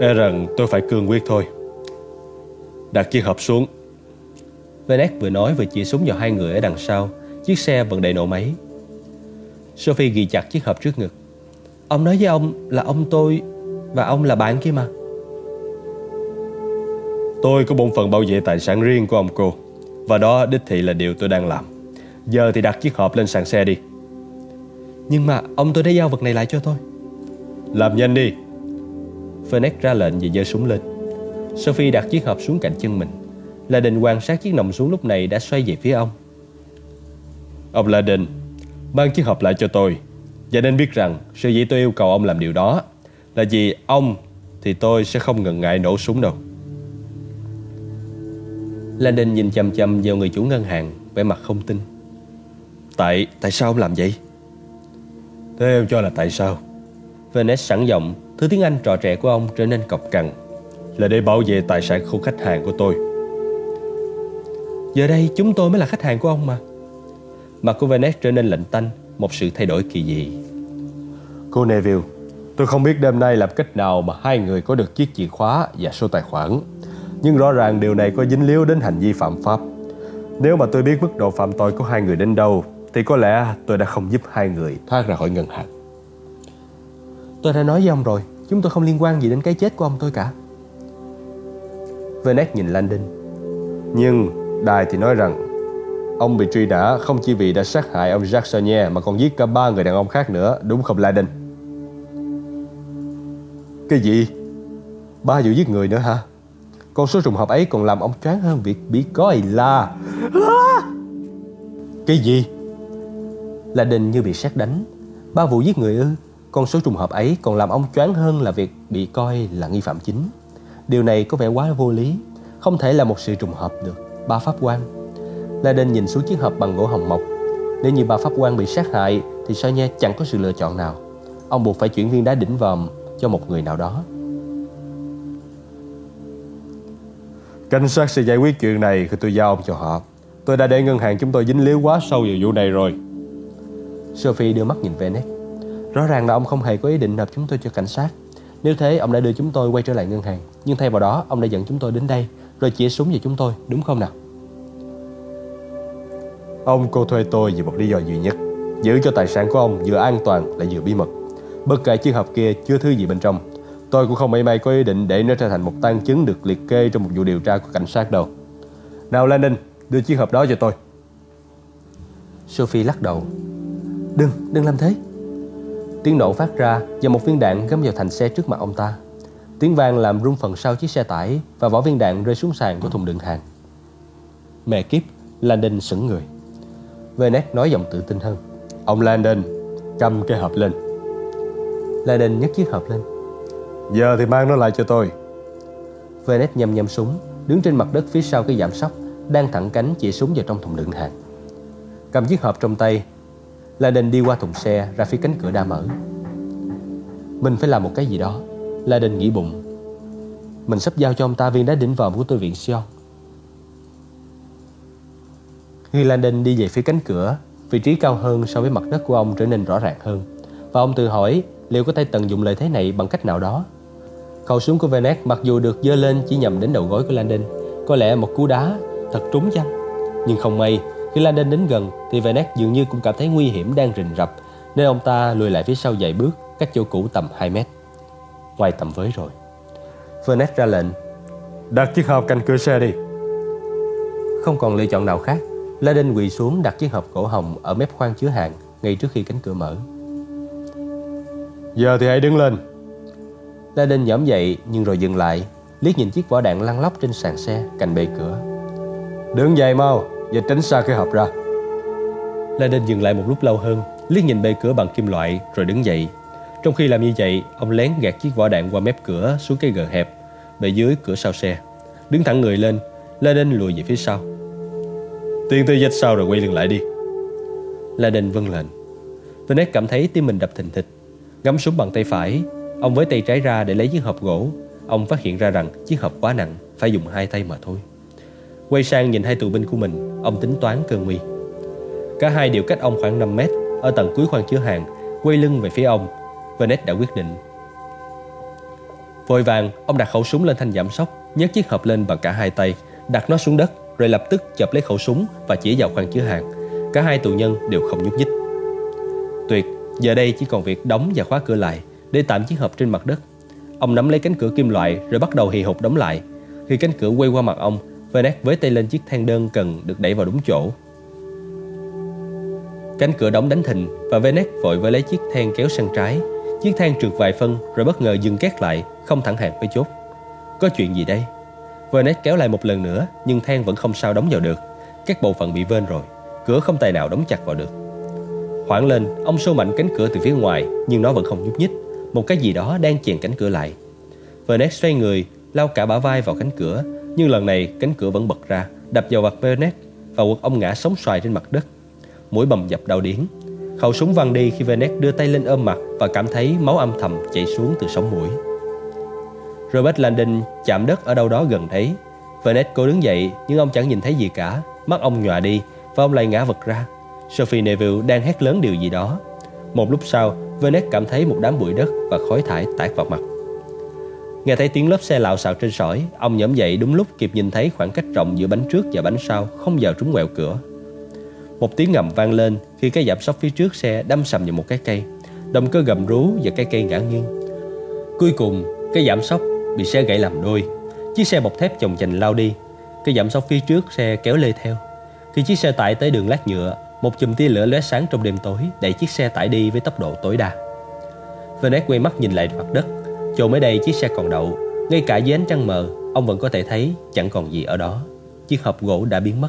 E rằng tôi phải cương quyết thôi. Đặt chiếc hộp xuống Venet vừa nói vừa chỉ súng vào hai người ở đằng sau. Chiếc xe vẫn đầy nổ máy. Sophie ghi chặt chiếc hộp trước ngực. Ông nói với ông là ông tôi Và ông là bạn kia mà. Tôi có bổn phận bảo vệ tài sản riêng của ông cô Và đó đích thị là điều tôi đang làm. Giờ thì đặt chiếc hộp lên sàn xe đi. Nhưng mà ông tôi đã giao vật này lại cho tôi. Làm nhanh đi. Phoenix ra lệnh và giơ súng lên. Sophie đặt chiếc hộp xuống cạnh chân mình La Đình quan sát chiếc nòng súng lúc này đã xoay về phía ông. Ông La Đình, mang chiếc hộp lại cho tôi. Và nên biết rằng sự dĩ tôi yêu cầu ông làm điều đó là vì ông thì tôi sẽ không ngần ngại nổ súng đâu. Landon nhìn chăm chăm vào người chủ ngân hàng, vẻ mặt không tin. Tại, tại sao ông làm vậy? Thế em cho là tại sao? Venice sẵn giọng, thứ tiếng Anh trò trẻ của ông trở nên cọc cằn. Là để bảo vệ tài sản của khách hàng của tôi. Giờ đây chúng tôi mới là khách hàng của ông mà. Mặt của Venice trở nên lạnh tanh Một sự thay đổi kỳ dị. Cô Neville Tôi không biết đêm nay làm cách nào mà hai người có được chiếc chìa khóa và số tài khoản. Nhưng rõ ràng điều này có dính líu đến hành vi phạm pháp. Nếu mà tôi biết mức độ phạm tội của hai người đến đâu Thì có lẽ tôi đã không giúp hai người thoát ra khỏi ngân hàng. Tôi đã nói với ông rồi Chúng tôi không liên quan gì đến cái chết của ông tôi cả. Venice nhìn Landon. Nhưng Đài thì nói rằng Ông bị truy nã không chỉ vì đã sát hại ông Jacques Sagnier mà còn giết cả ba người đàn ông khác nữa, đúng không Laden? Cái gì? Ba vụ giết người nữa hả? Con số trùng hợp ấy còn làm ông choáng hơn việc bị coi là... Cái gì? Laden như bị sát đánh. Ba vụ giết người ư? Con số trùng hợp ấy còn làm ông choáng hơn là việc bị coi là nghi phạm chính. Điều này có vẻ quá vô lý, không thể là một sự trùng hợp được. Ba pháp quan La Đen nhìn xuống chiếc hộp bằng gỗ hồng mộc. Nếu như bà pháp quan bị sát hại thì sao nha chẳng có sự lựa chọn nào. Ông buộc phải chuyển viên đá đỉnh vòm cho một người nào đó. Cảnh sát sẽ giải quyết chuyện này khi tôi giao ông cho họ. Tôi đã để ngân hàng chúng tôi dính líu quá sâu vào vụ này rồi. Sophie đưa mắt nhìn Venice. Rõ ràng là ông không hề có ý định nộp chúng tôi cho cảnh sát. Nếu thế, ông đã đưa chúng tôi quay trở lại ngân hàng. Nhưng thay vào đó, ông đã dẫn chúng tôi đến đây, rồi chĩa súng vào chúng tôi, đúng không nào? Ông cô thuê tôi vì một lý do duy nhất. Giữ cho tài sản của ông vừa an toàn lại vừa bí mật. Bất kể chiếc hộp kia chưa thứ gì bên trong Tôi cũng không may may có ý định để nó trở thành một tang chứng được liệt kê trong một vụ điều tra của cảnh sát đâu. Nào Landon, đưa chiếc hộp đó cho tôi. Sophie lắc đầu. Đừng, đừng làm thế. Tiếng nổ phát ra và một viên đạn găm vào thành xe trước mặt ông ta Tiếng vang làm rung phần sau chiếc xe tải Và vỏ viên đạn rơi xuống sàn của thùng đựng hàng. Mẹ kiếp, Landon sững người. Venet nói giọng tự tin hơn. Ông Landon cầm cái hộp lên. Landon nhấc chiếc hộp lên. Giờ thì mang nó lại cho tôi. Venet nhầm nhầm súng Đứng trên mặt đất phía sau cái giảm sóc Đang thẳng cánh chỉ súng vào trong thùng đựng hàng. Cầm chiếc hộp trong tay Landon đi qua thùng xe ra phía cánh cửa đã mở. Mình phải làm một cái gì đó Landon nghĩ bụng Mình sắp giao cho ông ta viên đá đỉnh vòm của tôi viện Sion khi Landon đi về phía cánh cửa, vị trí cao hơn so với mặt đất của ông trở nên rõ ràng hơn. Và ông tự hỏi liệu có thể tận dụng lợi thế này bằng cách nào đó. Khẩu súng của Venet mặc dù được dơ lên chỉ nhằm đến đầu gối của Landon, có lẽ một cú đá thật trúng chăng. Nhưng không may, khi Landon đến gần thì Venet dường như cũng cảm thấy nguy hiểm đang rình rập, nên ông ta lùi lại phía sau vài bước, cách chỗ cũ tầm 2 mét. Ngoài tầm với rồi. Venet ra lệnh. Đặt chiếc hộp cạnh cửa xe đi. Không còn lựa chọn nào khác, La Đinh quỳ xuống đặt chiếc hộp cổ hồng ở mép khoang chứa hàng ngay trước khi cánh cửa mở. Giờ thì hãy đứng lên. La Đinh nhõm dậy nhưng rồi dừng lại, liếc nhìn chiếc vỏ đạn lăn lóc trên sàn xe cạnh bề cửa. Đứng dậy mau, và tránh xa cái hộp ra. La Đinh dừng lại một lúc lâu hơn, liếc nhìn bề cửa bằng kim loại rồi đứng dậy. Trong khi làm như vậy, ông lén gạt chiếc vỏ đạn qua mép cửa xuống cái gờ hẹp, bề dưới cửa sau xe. Đứng thẳng người lên, La Đinh lùi về phía sau. Tiên tư dách sau rồi quay lưng lại đi. La Đình vâng lệnh. Venet cảm thấy tim mình đập thình thịch. Ngắm súng bằng tay phải Ông với tay trái ra để lấy chiếc hộp gỗ. Ông phát hiện ra rằng chiếc hộp quá nặng Phải dùng hai tay mà thôi. Quay sang nhìn hai tù binh của mình Ông tính toán cơ nguy. Cả hai đều cách ông khoảng 5 mét Ở tầng cuối khoang chứa hàng Quay lưng về phía ông. Venet đã quyết định Vội vàng ông đặt khẩu súng lên thanh giảm sóc nhấc chiếc hộp lên bằng cả hai tay Đặt nó xuống đất rồi lập tức chập lấy khẩu súng và chỉ vào khoang chứa hàng. Cả hai tù nhân đều không nhúc nhích. Tuyệt, giờ đây chỉ còn việc đóng và khóa cửa lại để tạm chiếc hộp trên mặt đất. Ông nắm lấy cánh cửa kim loại rồi bắt đầu hì hục đóng lại. Khi cánh cửa quay qua mặt ông, Vernet với tay lên chiếc thang đơn cần được đẩy vào đúng chỗ. Cánh cửa đóng đánh thình và Venet vội với lấy chiếc thang kéo sang trái. Chiếc thang trượt vài phân rồi bất ngờ dừng két lại, không thẳng hàng với chốt. Có chuyện gì đây? Vernet kéo lại một lần nữa nhưng than vẫn không sao đóng vào được. Các bộ phận bị vên rồi, cửa không tài nào đóng chặt vào được. Hoảng lên, ông xô mạnh cánh cửa từ phía ngoài nhưng nó vẫn không nhúc nhích. Một cái gì đó đang chèn cánh cửa lại. Vernet xoay người, lao cả bả vai vào cánh cửa nhưng lần này cánh cửa vẫn bật ra, đập vào mặt Vernet và quật ông ngã sóng xoài trên mặt đất. Mũi bầm dập đau điếng. Khẩu súng văng đi khi Venet đưa tay lên ôm mặt và cảm thấy máu âm thầm chảy xuống từ sống mũi. Robert Landon chạm đất ở đâu đó gần đấy. Venet cố đứng dậy nhưng ông chẳng nhìn thấy gì cả. Mắt ông nhòa đi và ông lại ngã vật ra. Sophie Neville đang hét lớn điều gì đó. Một lúc sau, Venet cảm thấy một đám bụi đất và khói thải tạt vào mặt. Nghe thấy tiếng lớp xe lạo xạo trên sỏi, ông nhổm dậy đúng lúc kịp nhìn thấy khoảng cách rộng giữa bánh trước và bánh sau không vào trúng quẹo cửa. Một tiếng ngầm vang lên khi cái giảm sóc phía trước xe đâm sầm vào một cái cây. Động cơ gầm rú và cái cây ngã nghiêng. Cuối cùng, cái giảm sóc bị xe gãy làm đôi. Chiếc xe bọc thép chồng chành lao đi. Cái giảm sóc phía trước xe kéo lê theo Khi chiếc xe tải tới đường lát nhựa Một chùm tia lửa lóe sáng trong đêm tối Đẩy chiếc xe tải đi với tốc độ tối đa Vernet quay mắt nhìn lại mặt đất Chỗ mới đây chiếc xe còn đậu Ngay cả dưới ánh trăng mờ Ông vẫn có thể thấy chẳng còn gì ở đó Chiếc hộp gỗ đã biến mất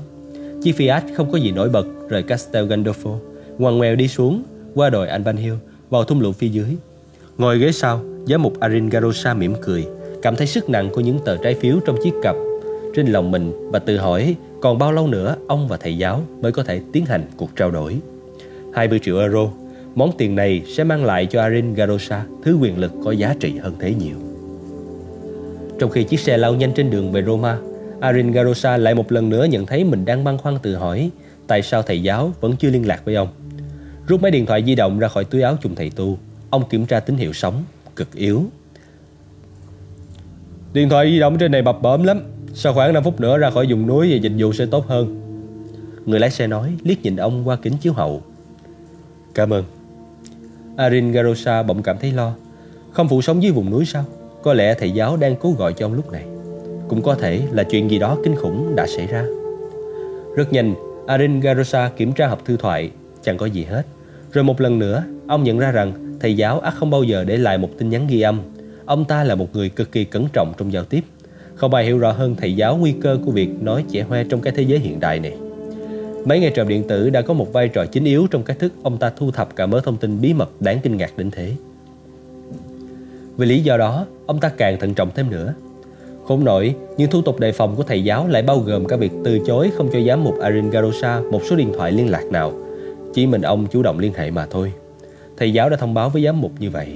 Chiếc Fiat không có gì nổi bật, rời Castel Gandolfo. Ngoằn ngoèo đi xuống, Qua đồi Alban Vào thung lũng phía dưới. Ngồi ghế sau Giám mục Arin Garosa mỉm cười, Cảm thấy sức nặng của những tờ trái phiếu trong chiếc cặp. Trên lòng mình Và tự hỏi, còn bao lâu nữa Ông và thầy giáo mới có thể tiến hành cuộc trao đổi? 20 triệu euro, Món tiền này sẽ mang lại cho Arin Garosa Thứ quyền lực có giá trị hơn thế nhiều. Trong khi chiếc xe lao nhanh trên đường về Roma Arin Garosa lại một lần nữa nhận thấy mình đang băn khoăn tự hỏi tại sao thầy giáo vẫn chưa liên lạc với ông. Rút máy điện thoại di động ra khỏi túi áo chùm thầy tu, ông kiểm tra tín hiệu sóng, cực yếu. Điện thoại di động trên này bập bõm lắm, sau khoảng 5 phút nữa ra khỏi vùng núi và dịch vụ sẽ tốt hơn. Người lái xe nói, liếc nhìn ông qua kính chiếu hậu. Cảm ơn. Arin Garosa bỗng cảm thấy lo. Không phụ sống dưới vùng núi sao? Có lẽ thầy giáo đang cố gọi cho ông lúc này. Cũng có thể là chuyện gì đó kinh khủng đã xảy ra. Rất nhanh, Arin Garosa kiểm tra hộp thư thoại, chẳng có gì hết. Rồi một lần nữa, ông nhận ra rằng thầy giáo ắt không bao giờ để lại một tin nhắn ghi âm. Ông ta là một người cực kỳ cẩn trọng trong giao tiếp. Không ai hiểu rõ hơn thầy giáo nguy cơ của việc nói trẻ hoe trong cái thế giới hiện đại này. Mấy ngày trộm điện tử đã có một vai trò chính yếu trong cách thức ông ta thu thập cả mớ thông tin bí mật đáng kinh ngạc đến thế. Vì lý do đó, ông ta càng thận trọng thêm nữa. Khốn nổi, nhưng thủ tục đề phòng của thầy giáo lại bao gồm cả việc từ chối không cho giám mục Arin Garosa một số điện thoại liên lạc nào. Chỉ mình ông chủ động liên hệ mà thôi. Thầy giáo đã thông báo với giám mục như vậy.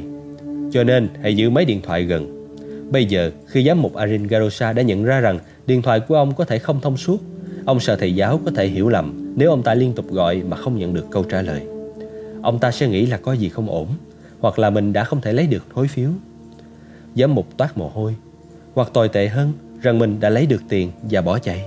Cho nên hãy giữ mấy điện thoại gần. Bây giờ, khi giám mục Arin Garosa đã nhận ra rằng điện thoại của ông có thể không thông suốt, ông sợ thầy giáo có thể hiểu lầm nếu ông ta liên tục gọi mà không nhận được câu trả lời. Ông ta sẽ nghĩ là có gì không ổn, hoặc là mình đã không thể lấy được hối phiếu. Giám mục toát mồ hôi, hoặc tồi tệ hơn rằng mình đã lấy được tiền và bỏ chạy.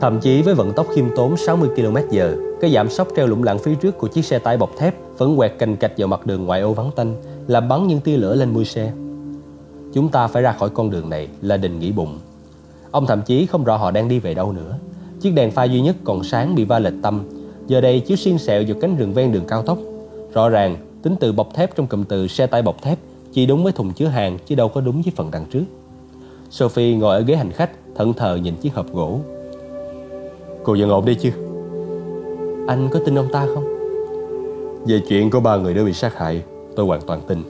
Thậm chí với vận tốc khiêm tốn 60 km h cái giảm sóc treo lủng lẳng phía trước của chiếc xe tải bọc thép vẫn quẹt cành cạch vào mặt đường ngoại ô vắng tanh, làm bắn những tia lửa lên mui xe. Chúng ta phải ra khỏi con đường này là đình nghĩ bụng. Ông thậm chí không rõ họ đang đi về đâu nữa. Chiếc đèn pha duy nhất còn sáng bị va lệch tâm, giờ đây chiếu xiên xẹo vào cánh rừng ven đường cao tốc. Rõ ràng, tính từ bọc thép trong cụm từ xe tải bọc thép chỉ đúng với thùng chứa hàng chứ đâu có đúng với phần đằng trước. Sophie ngồi ở ghế hành khách, thẫn thờ nhìn chiếc hộp gỗ. Cô vẫn ổn đi chứ? Anh có tin ông ta không? Về chuyện của ba người đã bị sát hại, tôi hoàn toàn tin.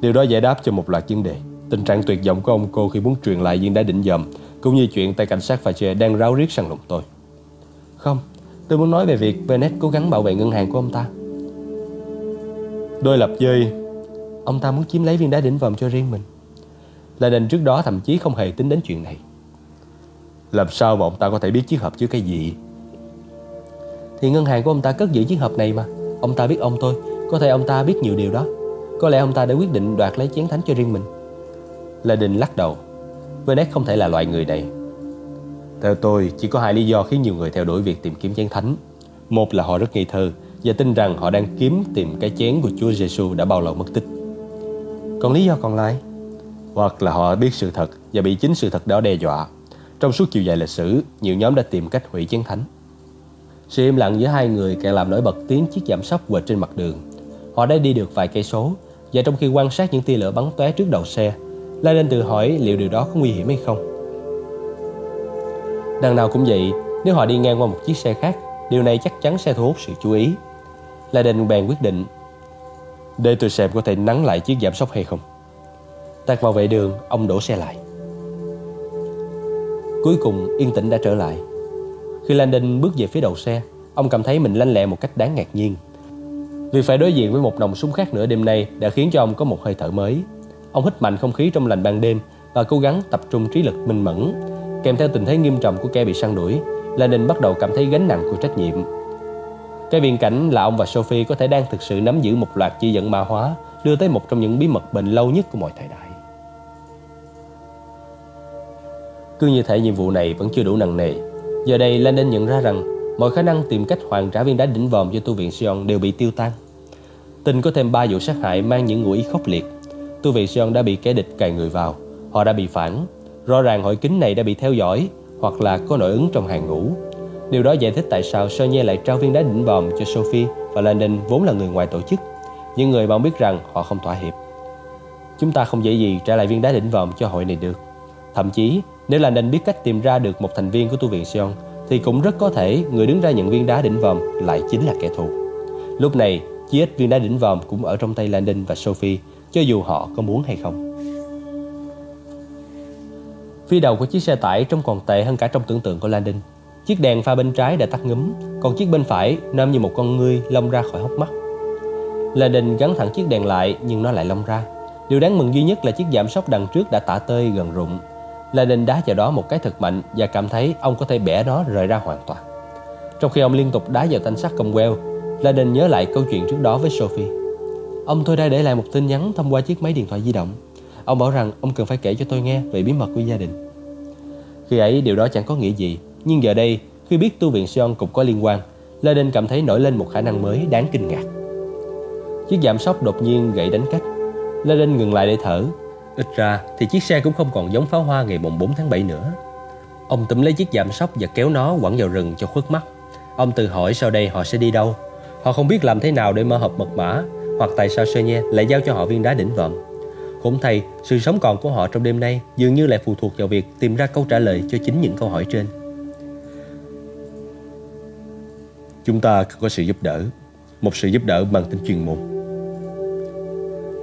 Điều đó giải đáp cho một loạt vấn đề. Tình trạng tuyệt vọng của ông cô khi muốn truyền lại viên đá đỉnh dòm, cũng như chuyện tay cảnh sát Fache đang ráo riết săn lùng tôi. Không, tôi muốn nói về việc Bennett cố gắng bảo vệ ngân hàng của ông ta. Đôi lập dơi Ông ta muốn chiếm lấy viên đá đỉnh vòm cho riêng mình. Là đền trước đó thậm chí không hề tính đến chuyện này. Làm sao mà ông ta có thể biết chiếc hộp chứa cái gì? Thì ngân hàng của ông ta cất giữ chiếc hộp này mà. Ông ta biết ông tôi. Có thể ông ta biết nhiều điều đó. Có lẽ ông ta đã quyết định đoạt lấy chén thánh cho riêng mình. Là đình lắc đầu. Venet không thể là loại người này. Theo tôi, chỉ có hai lý do khiến nhiều người theo đuổi việc tìm kiếm chén thánh. Một là họ rất nghi thơ Và tin rằng họ đang kiếm tìm cái chén của Chúa Giêsu đã bao lâu mất tích còn lý do còn lại? Hoặc là họ biết sự thật Và bị chính sự thật đó đe dọa. Trong suốt chiều dài lịch sử, Nhiều nhóm đã tìm cách hủy chiến thánh. Sự im lặng giữa hai người càng làm nổi bật tiếng chiếc giảm sóc quệt trên mặt đường. Họ đã đi được vài cây số, Và trong khi quan sát những tia lửa bắn tóe trước đầu xe lai lên tự hỏi liệu điều đó có nguy hiểm hay không. Đằng nào cũng vậy, Nếu họ đi ngang qua một chiếc xe khác, Điều này chắc chắn sẽ thu hút sự chú ý. Lai Đình bèn quyết định để tôi xem có thể nắng lại chiếc giảm sóc hay không. Tạt vào vệ đường, Ông đổ xe lại. Cuối cùng, yên tĩnh đã trở lại. Khi Landon bước về phía đầu xe, Ông cảm thấy mình lanh lẹ một cách đáng ngạc nhiên. Vì phải đối diện với một nòng súng khác nữa đêm nay Đã khiến cho ông có một hơi thở mới. Ông hít mạnh không khí trong lành ban đêm Và cố gắng tập trung trí lực minh mẫn. Kèm theo tình thế nghiêm trọng của kẻ bị săn đuổi, Landon bắt đầu cảm thấy gánh nặng của trách nhiệm cái viễn cảnh là ông và Sophie có thể đang thực sự nắm giữ một loạt chỉ dẫn ma hóa, đưa tới một trong những bí mật bền lâu nhất của mọi thời đại. Cứ như thể nhiệm vụ này vẫn chưa đủ nặng nề. Giờ đây Lenin nhận ra rằng mọi khả năng tìm cách hoàn trả viên đá đỉnh vòm cho tu viện Sion đều bị tiêu tan. Tình có thêm ba vụ sát hại mang những ngụ ý khốc liệt. Tu viện Sion đã bị kẻ địch cài người vào. Họ đã bị phản. Rõ ràng hội kính này đã bị theo dõi, hoặc là có nội ứng trong hàng ngũ. Điều đó giải thích tại sao Sonia lại trao viên đá đỉnh vòm cho Sophie và Landon vốn là người ngoài tổ chức. Những người bạn biết rằng họ không thỏa hiệp. Chúng ta không dễ gì trả lại viên đá đỉnh vòm cho hội này được. Thậm chí, nếu Landon biết cách tìm ra được một thành viên của tu viện Sion, thì cũng rất có thể người đứng ra nhận viên đá đỉnh vòm lại chính là kẻ thù. Lúc này, chí ít viên đá đỉnh vòm cũng ở trong tay Landon và Sophie, cho dù họ có muốn hay không. Phía đầu của chiếc xe tải trông còn tệ hơn cả trong tưởng tượng của Landon. Chiếc đèn pha bên trái đã tắt ngấm, còn chiếc bên phải nôm như một con ngươi lông ra khỏi hốc mắt. Landon gắn thẳng chiếc đèn lại nhưng nó lại lông ra. Điều đáng mừng duy nhất là chiếc giảm sóc đằng trước đã tả tơi gần rụng. Landon đá vào đó một cái thật mạnh và cảm thấy ông có thể bẻ nó rời ra hoàn toàn. Trong khi ông liên tục đá vào thanh sắt công queo, Landon nhớ lại câu chuyện trước đó với Sophie. Ông tôi đã để lại một tin nhắn thông qua chiếc máy điện thoại di động. Ông bảo rằng ông cần phải kể cho tôi nghe về bí mật của gia đình. Khi ấy điều đó chẳng có nghĩa gì, nhưng giờ đây khi biết tu viện Sion cũng có liên quan, Laden cảm thấy nổi lên một khả năng mới đáng kinh ngạc. Chiếc giảm sóc đột nhiên gãy đánh cách. Laden ngừng lại để thở. Ít ra thì chiếc xe cũng không còn giống pháo hoa ngày mùng 4 tháng 7 nữa. Ông túm lấy chiếc giảm sóc và kéo nó quẳng vào rừng cho khuất mắt. Ông tự hỏi sau đây họ sẽ đi đâu. Họ không biết làm thế nào để mở hộp mật mã hoặc tại sao Sơ Nhe lại giao cho họ viên đá đỉnh vòm. Cũng thay, sự sống còn của họ trong đêm nay dường như lại phụ thuộc vào việc tìm ra câu trả lời cho chính những câu hỏi trên. Chúng ta cần có sự giúp đỡ, một sự giúp đỡ bằng tính chuyên môn.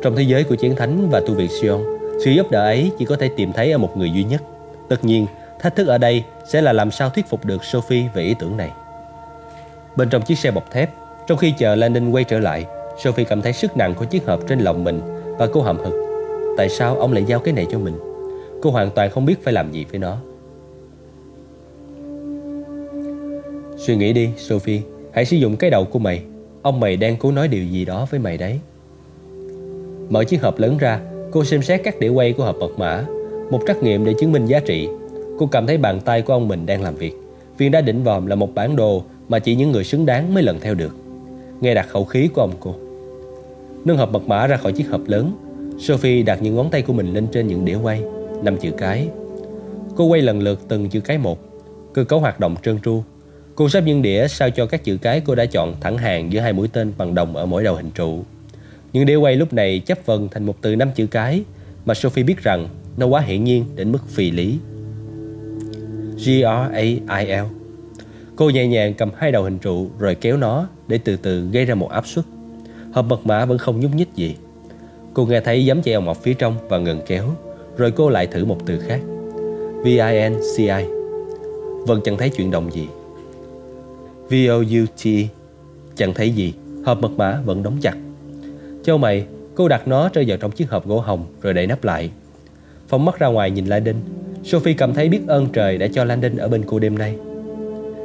Trong thế giới của chiến thánh và tu viện Sion, sự giúp đỡ ấy chỉ có thể tìm thấy ở một người duy nhất. Tất nhiên, thách thức ở đây sẽ là làm sao thuyết phục được Sophie về ý tưởng này. Bên trong chiếc xe bọc thép, trong khi chờ Landon quay trở lại, Sophie cảm thấy sức nặng của chiếc hộp trên lòng mình và cô hậm hực Tại sao ông lại giao cái này cho mình Cô hoàn toàn không biết phải làm gì với nó Suy nghĩ đi Sophie Hãy sử dụng cái đầu của mày. Ông mày đang cố nói điều gì đó với mày đấy. Mở chiếc hộp lớn ra, Cô xem xét các đĩa quay của hộp mật mã. Một trắc nghiệm để chứng minh giá trị. Cô cảm thấy bàn tay của ông mình đang làm việc. Viên đá đỉnh vòm là một bản đồ Mà chỉ những người xứng đáng mới lần theo được. Nghe đặt khẩu khí của ông cô. Nâng hộp mật mã ra khỏi chiếc hộp lớn. Sophie đặt những ngón tay của mình lên trên những đĩa quay. Năm chữ cái. Cô quay lần lượt từng chữ cái một. Cơ cấu hoạt động trơn tru. Cô sắp những đĩa, sao cho các chữ cái cô đã chọn thẳng hàng giữa hai mũi tên bằng đồng ở mỗi đầu hình trụ. Những đĩa quay lúc này chấp vần thành một từ năm chữ cái, Mà Sophie biết rằng nó quá hiển nhiên đến mức phi lý. G-R-A-I-L Cô nhẹ nhàng cầm hai đầu hình trụ rồi kéo nó để từ từ gây ra một áp suất. Hộp mật mã vẫn không nhúc nhích gì. Cô nghe thấy giấm chạy chèo ọc phía trong và ngừng kéo, Rồi cô lại thử một từ khác. V-I-N-C-I Vân chẳng thấy chuyển động gì. VOUT Chẳng thấy gì, Hộp mật mã vẫn đóng chặt Châu mày, Cô đặt nó rơi vào trong chiếc hộp gỗ hồng Rồi đậy nắp lại Phóng mắt ra ngoài nhìn Landon Sophie cảm thấy biết ơn trời đã cho Landon ở bên cô đêm nay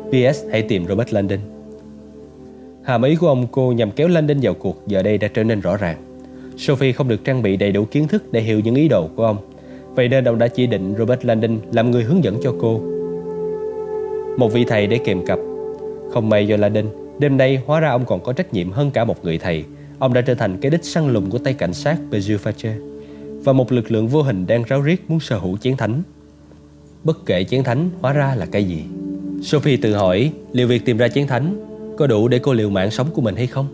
PS Hãy tìm Robert Landon Hàm ý của ông cô nhằm kéo Landon vào cuộc giờ đây đã trở nên rõ ràng Sophie không được trang bị đầy đủ kiến thức để hiểu những ý đồ của ông. Vậy nên ông đã chỉ định Robert Landon làm người hướng dẫn cho cô. Một vị thầy để kèm cặp. Không may do Landon, đêm nay hóa ra ông còn có trách nhiệm hơn cả một người thầy. Ông đã trở thành cái đích săn lùng của tay cảnh sát Bejufache và một lực lượng vô hình đang ráo riết muốn sở hữu chiến thánh. Bất kể chiến thánh hóa ra là cái gì. Sophie tự hỏi liệu việc tìm ra chiến thánh có đủ để cô liều mạng sống của mình hay không?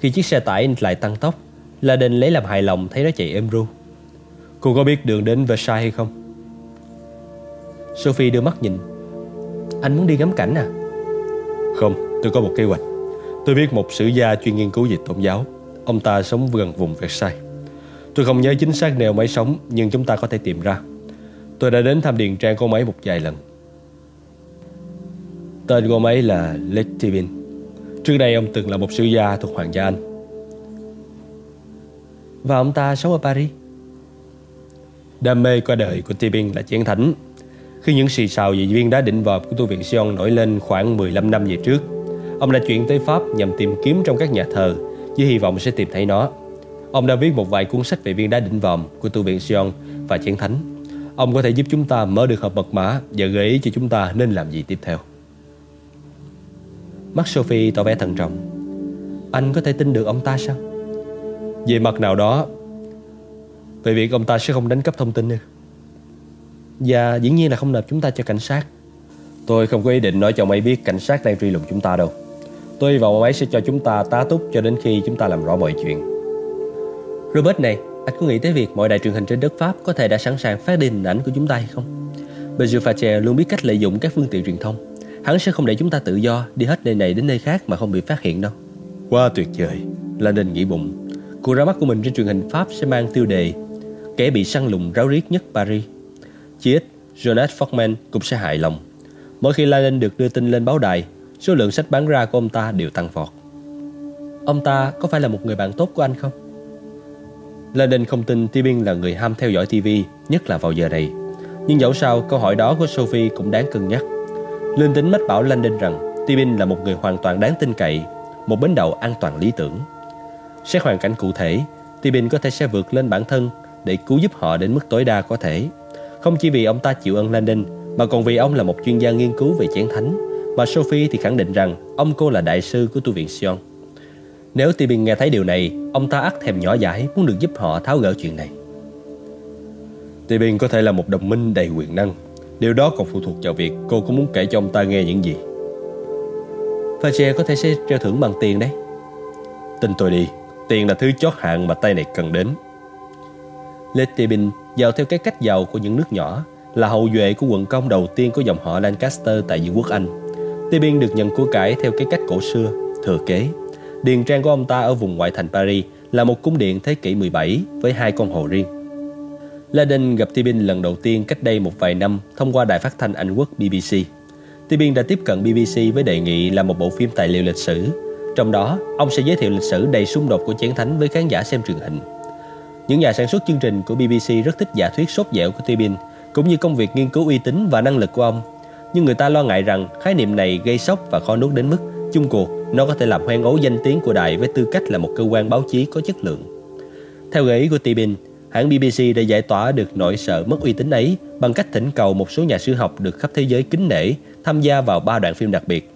Khi chiếc xe tải lại tăng tốc, La Đình lấy làm hài lòng thấy nó chạy êm ru Cô có biết đường đến Versailles hay không? Sophie đưa mắt nhìn Anh muốn đi ngắm cảnh à? Không, tôi có một kế hoạch. Tôi biết một sử gia chuyên nghiên cứu về tôn giáo. Ông ta sống gần vùng Versailles. Tôi không nhớ chính xác nèo máy sống Nhưng chúng ta có thể tìm ra. Tôi đã đến thăm điền trang của máy một vài lần. Tên của máy là Letivin Trước đây ông từng là một sử gia thuộc Hoàng gia Anh. Và ông ta sống ở Paris. Đam mê qua đời của Tibin là chiến thánh. Khi những xì xào về viên đá định vọp của tu viện Sion nổi lên khoảng 15 năm về trước, ông đã chuyển tới Pháp nhằm tìm kiếm trong các nhà thờ với hy vọng sẽ tìm thấy nó. Ông đã viết một vài cuốn sách về viên đá định vòm của tu viện Sion và chiến thánh. Ông có thể giúp chúng ta mở được hộp mật mã và gợi ý cho chúng ta nên làm gì tiếp theo. Mắt Sophie tỏ vẻ thận trọng. Anh có thể tin được ông ta sao? Về mặt nào đó Về việc ông ta sẽ không đánh cắp thông tin nữa và dĩ nhiên là không nộp chúng ta cho cảnh sát. Tôi không có ý định nói cho ông ấy biết cảnh sát đang truy lùng chúng ta đâu. Tôi hy vọng ông ấy sẽ cho chúng ta tá túc cho đến khi chúng ta làm rõ mọi chuyện. Robert này, anh có nghĩ tới việc mọi đài truyền hình trên đất Pháp có thể đã sẵn sàng phát đi hình ảnh của chúng ta hay không? Benjamin Fache luôn biết cách lợi dụng các phương tiện truyền thông. Hắn sẽ không để chúng ta tự do đi hết nơi này đến nơi khác mà không bị phát hiện đâu. Quá tuyệt vời. Landon nghĩ bụng. Cuộc ra mắt của mình trên truyền hình Pháp sẽ mang tiêu đề Kẻ bị săn lùng ráo riết nhất Paris Chí ít, Jonas Forman cũng sẽ hài lòng. Mỗi khi Landon được đưa tin lên báo đài Số lượng sách bán ra của ông ta đều tăng vọt. Ông ta có phải là một người bạn tốt của anh không? Landon không tin Tibin là người ham theo dõi TV Nhất là vào giờ này. Nhưng dẫu sao câu hỏi đó của Sophie cũng đáng cân nhắc. Linh tính mách bảo Landon rằng Tibin là một người hoàn toàn đáng tin cậy Một bến đậu an toàn lý tưởng. Xét hoàn cảnh cụ thể Tibin có thể sẽ vượt lên bản thân Để cứu giúp họ đến mức tối đa có thể. Không chỉ vì ông ta chịu ơn Landon Mà còn vì ông là một chuyên gia nghiên cứu về chén thánh. Mà Sophie thì khẳng định rằng Ông cô là đại sư của tu viện Sion. Nếu Tibin nghe thấy điều này Ông ta ắt thèm nhỏ dãi muốn được giúp họ tháo gỡ chuyện này. Tibin có thể là một đồng minh đầy quyền năng. Điều đó còn phụ thuộc vào việc cô có muốn kể cho ông ta nghe những gì. Fache có thể sẽ treo thưởng bằng tiền đấy. Tin tôi đi Tiền là thứ chót hạng mà tay này cần đến. Letibin giàu theo cái cách giàu của những nước nhỏ Là hậu duệ của quận công đầu tiên của dòng họ Lancaster tại vương quốc Anh Tibin được nhận của cải theo cái cách cổ xưa, thừa kế Điền trang của ông ta ở vùng ngoại thành Paris là một cung điện thế kỷ 17 với hai con hồ riêng Laden gặp Tibin lần đầu tiên cách đây một vài năm thông qua đài phát thanh Anh quốc BBC. Tibin đã tiếp cận BBC với đề nghị làm một bộ phim tài liệu lịch sử. Trong đó, ông sẽ giới thiệu lịch sử đầy xung đột của chiến thánh với khán giả xem truyền hình. Những nhà sản xuất chương trình của BBC rất thích giả thuyết sốt dẻo của Tibin, cũng như công việc nghiên cứu uy tín và năng lực của ông. Nhưng người ta lo ngại rằng khái niệm này gây sốc và khó nuốt đến mức chung cuộc nó có thể làm hoen ố danh tiếng của đài với tư cách là một cơ quan báo chí có chất lượng. Theo gợi ý của Tibin, hãng BBC đã giải tỏa được nỗi sợ mất uy tín ấy bằng cách thỉnh cầu một số nhà sư học được khắp thế giới kính nể tham gia vào ba đoạn phim đặc biệt.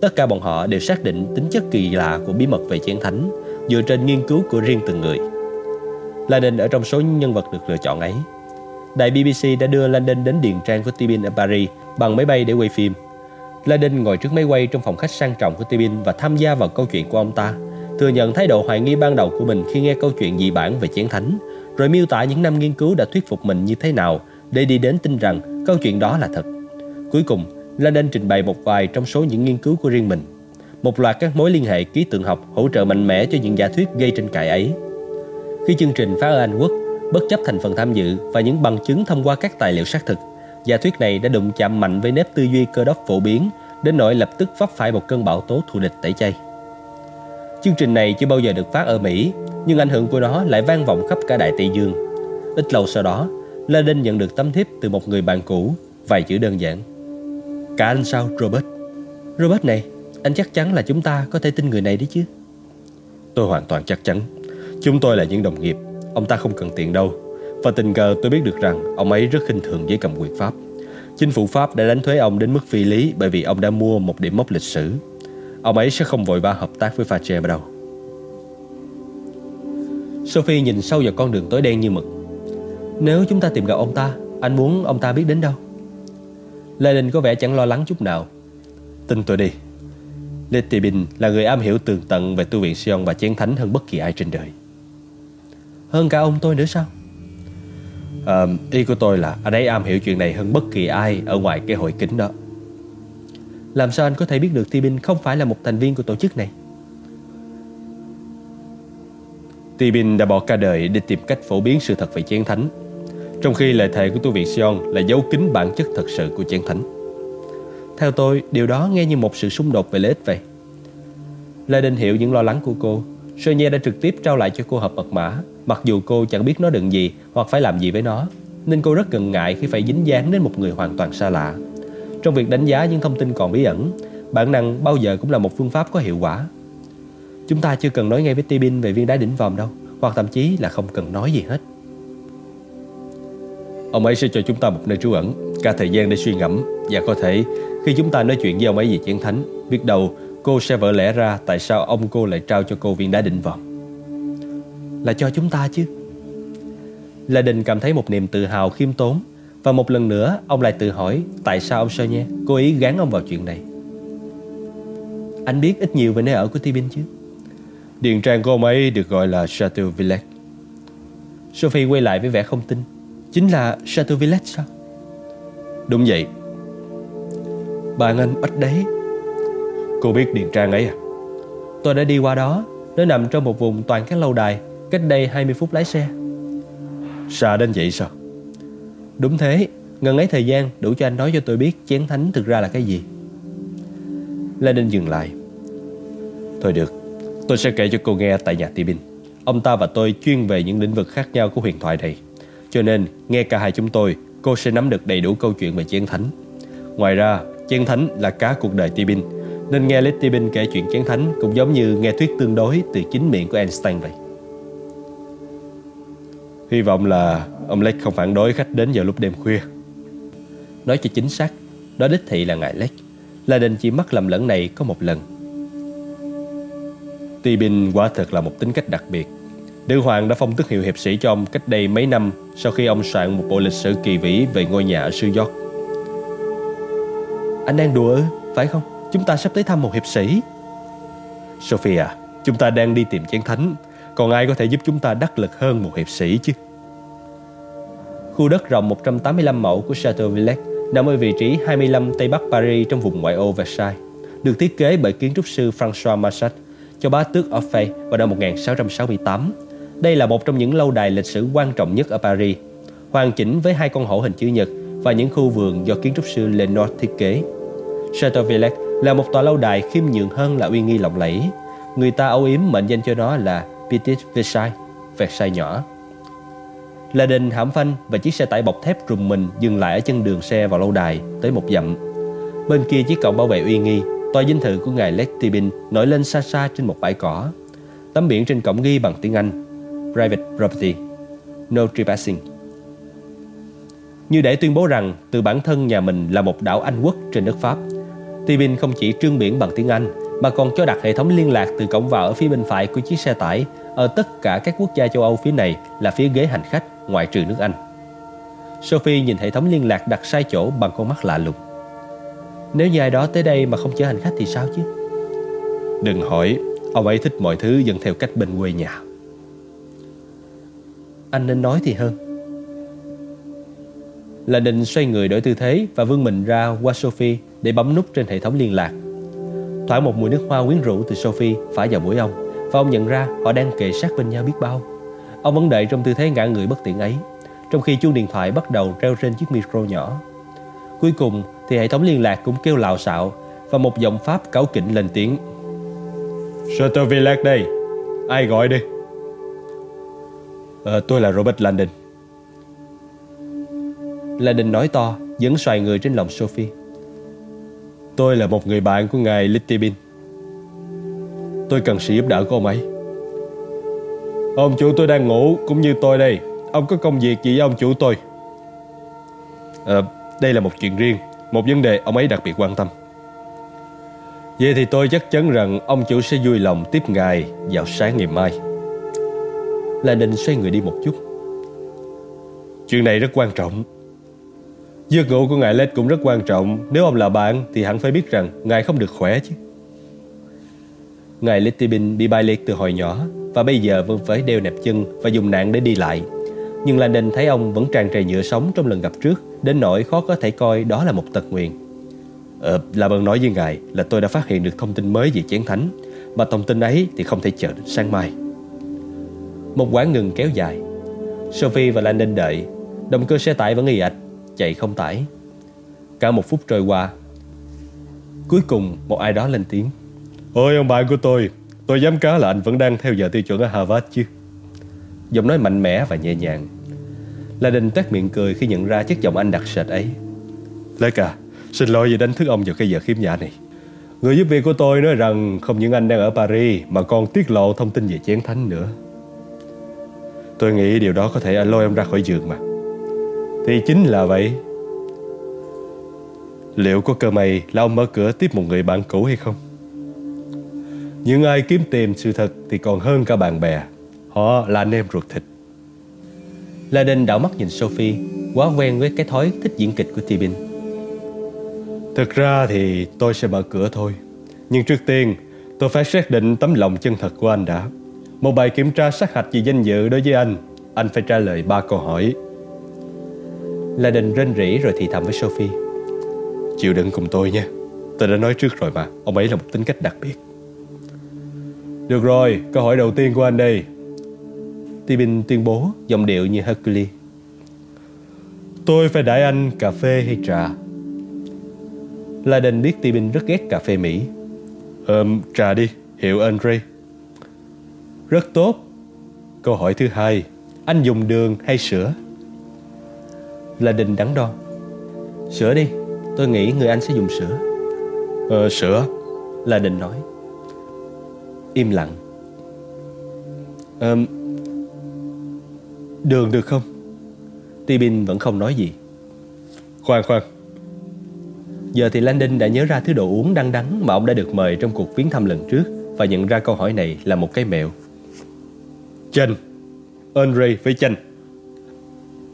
Tất cả bọn họ đều xác định tính chất kỳ lạ của bí mật về chén thánh dựa trên nghiên cứu của riêng từng người. Landon ở trong số những nhân vật được lựa chọn ấy. Đài BBC đã đưa Landon đến điền trang của Tibin ở Paris bằng máy bay để quay phim. Landon ngồi trước máy quay trong phòng khách sang trọng của Tibin và tham gia vào câu chuyện của ông ta, thừa nhận thái độ hoài nghi ban đầu của mình khi nghe câu chuyện dị bản về chén thánh rồi miêu tả những năm nghiên cứu đã thuyết phục mình như thế nào để đi đến tin rằng câu chuyện đó là thật. Cuối cùng, Landon trình bày một vài trong số những nghiên cứu của riêng mình. Một loạt các mối liên hệ ký tượng học hỗ trợ mạnh mẽ cho những giả thuyết gây tranh cãi ấy. Khi chương trình phát ở Anh Quốc, bất chấp thành phần tham dự và những bằng chứng thông qua các tài liệu xác thực, giả thuyết này đã đụng chạm mạnh với nếp tư duy cơ đốc phổ biến đến nỗi lập tức vấp phải một cơn bão tố thù địch tẩy chay. Chương trình này chưa bao giờ được phát ở Mỹ nhưng ảnh hưởng của nó lại vang vọng khắp cả Đại Tây Dương. Ít lâu sau đó, Laden nhận được tấm thiếp từ một người bạn cũ, vài chữ đơn giản. Cả anh sao, Robert? Robert này, anh chắc chắn là chúng ta có thể tin người này đấy chứ? Tôi hoàn toàn chắc chắn. Chúng tôi là những đồng nghiệp, ông ta không cần tiền đâu. Và tình cờ tôi biết được rằng ông ấy rất khinh thường với cầm quyền Pháp. Chính phủ Pháp đã đánh thuế ông đến mức phi lý bởi vì ông đã mua một điểm mốc lịch sử. Ông ấy sẽ không vội vã hợp tác với Fache đâu. Sophie nhìn sâu vào con đường tối đen như mực Nếu chúng ta tìm gặp ông ta Anh muốn ông ta biết đến đâu Lê Đình có vẻ chẳng lo lắng chút nào Tin tôi đi Lê Tị Bình là người am hiểu tường tận về tu viện Sion và chén thánh hơn bất kỳ ai trên đời hơn cả ông tôi nữa sao? À, Ý của tôi là anh ấy am hiểu chuyện này hơn bất kỳ ai ở ngoài cái hội kính đó. Làm sao anh có thể biết được Tibin không phải là một thành viên của tổ chức này? Tibin đã bỏ cả đời để tìm cách phổ biến sự thật về chén thánh Trong khi lời thề của tu viện Sion là dấu kín bản chất thật sự của chén thánh. Theo tôi, điều đó nghe như một sự xung đột về lợi ích vậy Lê Đinh hiểu những lo lắng của cô Sonia đã trực tiếp trao lại cho cô hộp mật mã. Mặc dù cô chẳng biết nó đựng gì hoặc phải làm gì với nó, Nên cô rất ngần ngại khi phải dính dáng đến một người hoàn toàn xa lạ. Trong việc đánh giá những thông tin còn bí ẩn, Bản năng bao giờ cũng là một phương pháp có hiệu quả. Chúng ta chưa cần nói ngay với Tibin về viên đá đỉnh vòm đâu, Hoặc thậm chí là không cần nói gì hết. Ông ấy sẽ cho chúng ta một nơi trú ẩn, Cả thời gian để suy ngẫm, Và có thể khi chúng ta nói chuyện với ông ấy về chiến thánh, Biết đâu cô sẽ vỡ lẽ ra Tại sao ông cô lại trao cho cô viên đá đỉnh vòm Là cho chúng ta chứ. Là Đình cảm thấy một niềm tự hào khiêm tốn Và một lần nữa ông lại tự hỏi Tại sao ông Sonia cố ý gán ông vào chuyện này. Anh biết ít nhiều về nơi ở của Tibin chứ? Điện trang của ông ấy được gọi là Chateau Villette Sophie quay lại với vẻ không tin. Chính là Chateau Villette sao? Đúng vậy. Bạn anh ít đấy Cô biết điện trang ấy à? Tôi đã đi qua đó Nó nằm trong một vùng toàn các lâu đài Cách đây 20 phút lái xe. Xa đến vậy sao? Đúng thế Ngần ấy thời gian đủ cho anh nói cho tôi biết Chén thánh thực ra là cái gì. Lê Ninh dừng lại. Thôi được Tôi sẽ kể cho cô nghe tại nhà Tibin Ông ta và tôi chuyên về những lĩnh vực khác nhau của huyền thoại này. Cho nên nghe cả hai chúng tôi Cô sẽ nắm được đầy đủ câu chuyện về chén thánh. Ngoài ra chén thánh là cá cuộc đời Tibin nên nghe Lê kể chuyện chén thánh Cũng giống như nghe thuyết tương đối từ chính miệng của Einstein vậy. Hy vọng là ông Lake không phản đối khách đến vào lúc đêm khuya. Nói cho chính xác Đó đích thị là ngài Lake Là đình chỉ mắc lầm lẫn này có một lần. Tibin quả thật là một tính cách đặc biệt. Nữ hoàng đã phong tước hiệu hiệp sĩ cho ông cách đây mấy năm Sau khi ông soạn một bộ lịch sử kỳ vĩ về ngôi nhà ở xứ York. Anh đang đùa ư, phải không? Chúng ta sắp tới thăm một hiệp sĩ Sophia, chúng ta đang đi tìm chén thánh Còn ai có thể giúp chúng ta đắc lực hơn một hiệp sĩ chứ Khu đất rộng 185 mẫu của Chateau Villette nằm ở vị trí 25 Tây Bắc Paris trong vùng ngoại ô Versailles, được thiết kế bởi kiến trúc sư François Massat cho bá tước Orphée vào năm 1668. Đây là một trong những lâu đài lịch sử quan trọng nhất ở Paris, hoàn chỉnh với hai con hổ hình chữ nhật và những khu vườn do kiến trúc sư Lenoir thiết kế. Chateau Villette là một tòa lâu đài khiêm nhường hơn là uy nghi lộng lẫy. Người ta âu yếm mệnh danh cho nó là Petit Versailles, Versailles nhỏ. Là đình hãm phanh và chiếc xe tải bọc thép rùng mình dừng lại ở chân đường xe vào lâu đài tới một dặm. Bên kia chiếc cổng bảo vệ uy nghi, tòa dinh thự của ngài Letibin nổi lên xa xa trên một bãi cỏ. Tấm biển trên cổng ghi bằng tiếng Anh Private Property No Trespassing Như để tuyên bố rằng từ bản thân nhà mình là một đảo Anh quốc trên đất Pháp Tibin không chỉ trương biển bằng tiếng Anh mà còn cho đặt hệ thống liên lạc từ cổng vào ở phía bên phải của chiếc xe tải ở tất cả các quốc gia châu Âu phía này là phía ghế hành khách ngoại trừ nước Anh. Sophie nhìn hệ thống liên lạc đặt sai chỗ bằng con mắt lạ lùng. Nếu như ai đó tới đây mà không chở hành khách thì sao chứ? Đừng hỏi, ông ấy thích mọi thứ dần theo cách bên quê nhà. Anh nên nói thì hơn. Là định xoay người đổi tư thế và vươn mình ra qua Sophie để bấm nút trên hệ thống liên lạc. Thoảng một mùi nước hoa quyến rũ từ Sophie phả vào mũi ông và ông nhận ra họ đang kề sát bên nhau biết bao. Ông vẫn đợi trong tư thế ngã người bất tiện ấy, trong khi chuông điện thoại bắt đầu reo trên chiếc micro nhỏ. Cuối cùng thì hệ thống liên lạc cũng kêu lào xạo và một giọng Pháp cáu kỉnh lên tiếng. Villette đây, ai gọi đi? Ờ, tôi là Robert Landon. Landon nói to, vẫn xoài người trên lòng Sophie. Tôi là một người bạn của ngài Littibin. Tôi cần sự giúp đỡ của ông ấy. Ông chủ tôi đang ngủ cũng như tôi đây. Ông có công việc gì với ông chủ tôi? À, đây là một chuyện riêng, một vấn đề ông ấy đặc biệt quan tâm. Vậy thì tôi chắc chắn rằng ông chủ sẽ vui lòng tiếp ngài vào sáng ngày mai. Là định xoay người đi một chút. Chuyện này rất quan trọng. Giấc ngủ của ngài Led cũng rất quan trọng. Nếu ông là bạn thì hẳn phải biết rằng ngài không được khỏe chứ. Ngài Littibin bị bay liệt từ hồi nhỏ và bây giờ vẫn phải đeo nẹp chân và dùng nạn để đi lại. Nhưng Landon thấy ông vẫn tràn trề nhựa sống trong lần gặp trước, đến nỗi khó có thể coi đó là một tật nguyền. Ờ, là bằng nói với ngài là tôi đã phát hiện được thông tin mới về chén thánh, mà thông tin ấy thì không thể chờ đến sáng mai. Một quãng ngừng kéo dài. Sophie và Landon đợi, động cơ xe tải vẫn y ạch, chạy không tải. Cả một phút trôi qua. Cuối cùng một ai đó lên tiếng. Ôi ông bạn của tôi, tôi dám cá là anh vẫn đang theo giờ tiêu chuẩn ở Harvard chứ. Giọng nói mạnh mẽ và nhẹ nhàng. La Đình tét miệng cười khi nhận ra chất giọng anh đặc sệt ấy. Lê cả, xin lỗi vì đánh thức ông vào cái giờ khiếm nhã này. Người giúp việc của tôi nói rằng không những anh đang ở Paris mà còn tiết lộ thông tin về chén thánh nữa. Tôi nghĩ điều đó có thể lôi ông ra khỏi giường mà. Thì chính là vậy. Liệu có cơ may là ông mở cửa tiếp một người bạn cũ hay không? Những ai kiếm tìm sự thật thì còn hơn cả bạn bè. Họ là anh em ruột thịt. La Đinh đảo mắt nhìn Sophie, Quá quen với cái thói thích diễn kịch của Tibin Thực ra thì tôi sẽ mở cửa thôi Nhưng trước tiên tôi phải xác định tấm lòng chân thật của anh đã Một bài kiểm tra sát hạch về danh dự đối với anh Anh phải trả lời ba câu hỏi La Đình rên rỉ rồi thì thầm với Sophie. Chịu đựng cùng tôi nha. Tôi đã nói trước rồi mà Ông ấy là một tính cách đặc biệt. Được rồi, câu hỏi đầu tiên của anh đây. Tibin tuyên bố giọng điệu như Hercules. Tôi phải đãi anh cà phê hay trà? La Đình biết Tibin rất ghét cà phê Mỹ. Ờm, trà đi, hiệu Andre Rất tốt. Câu hỏi thứ hai. Anh dùng đường hay sữa La Đình đắn đo. Sữa đi Tôi nghĩ người anh sẽ dùng sữa Ờ, sữa La Đình nói. Im lặng. Ờm, Đường được không? Tibin vẫn không nói gì. Khoan khoan. Giờ thì Landon đã nhớ ra thứ đồ uống đăng đắng mà ông đã được mời trong cuộc viếng thăm lần trước và nhận ra câu hỏi này là một cái mẹo. Chanh Andre với chanh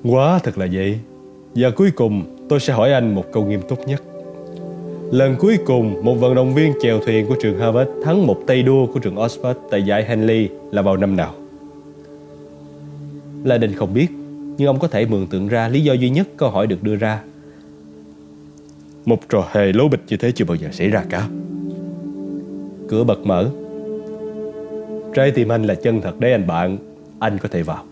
Quá thật là vậy và cuối cùng tôi sẽ hỏi anh một câu nghiêm túc nhất. Lần cuối cùng một vận động viên chèo thuyền của trường Harvard thắng một tay đua của trường Oxford tại giải Henley là vào năm nào? La Đình không biết, nhưng ông có thể mường tượng ra lý do duy nhất câu hỏi được đưa ra. Một trò hề lố bịch như thế chưa bao giờ xảy ra cả. Cửa bật mở, Trái tim anh là chân thật đấy anh bạn. Anh có thể vào.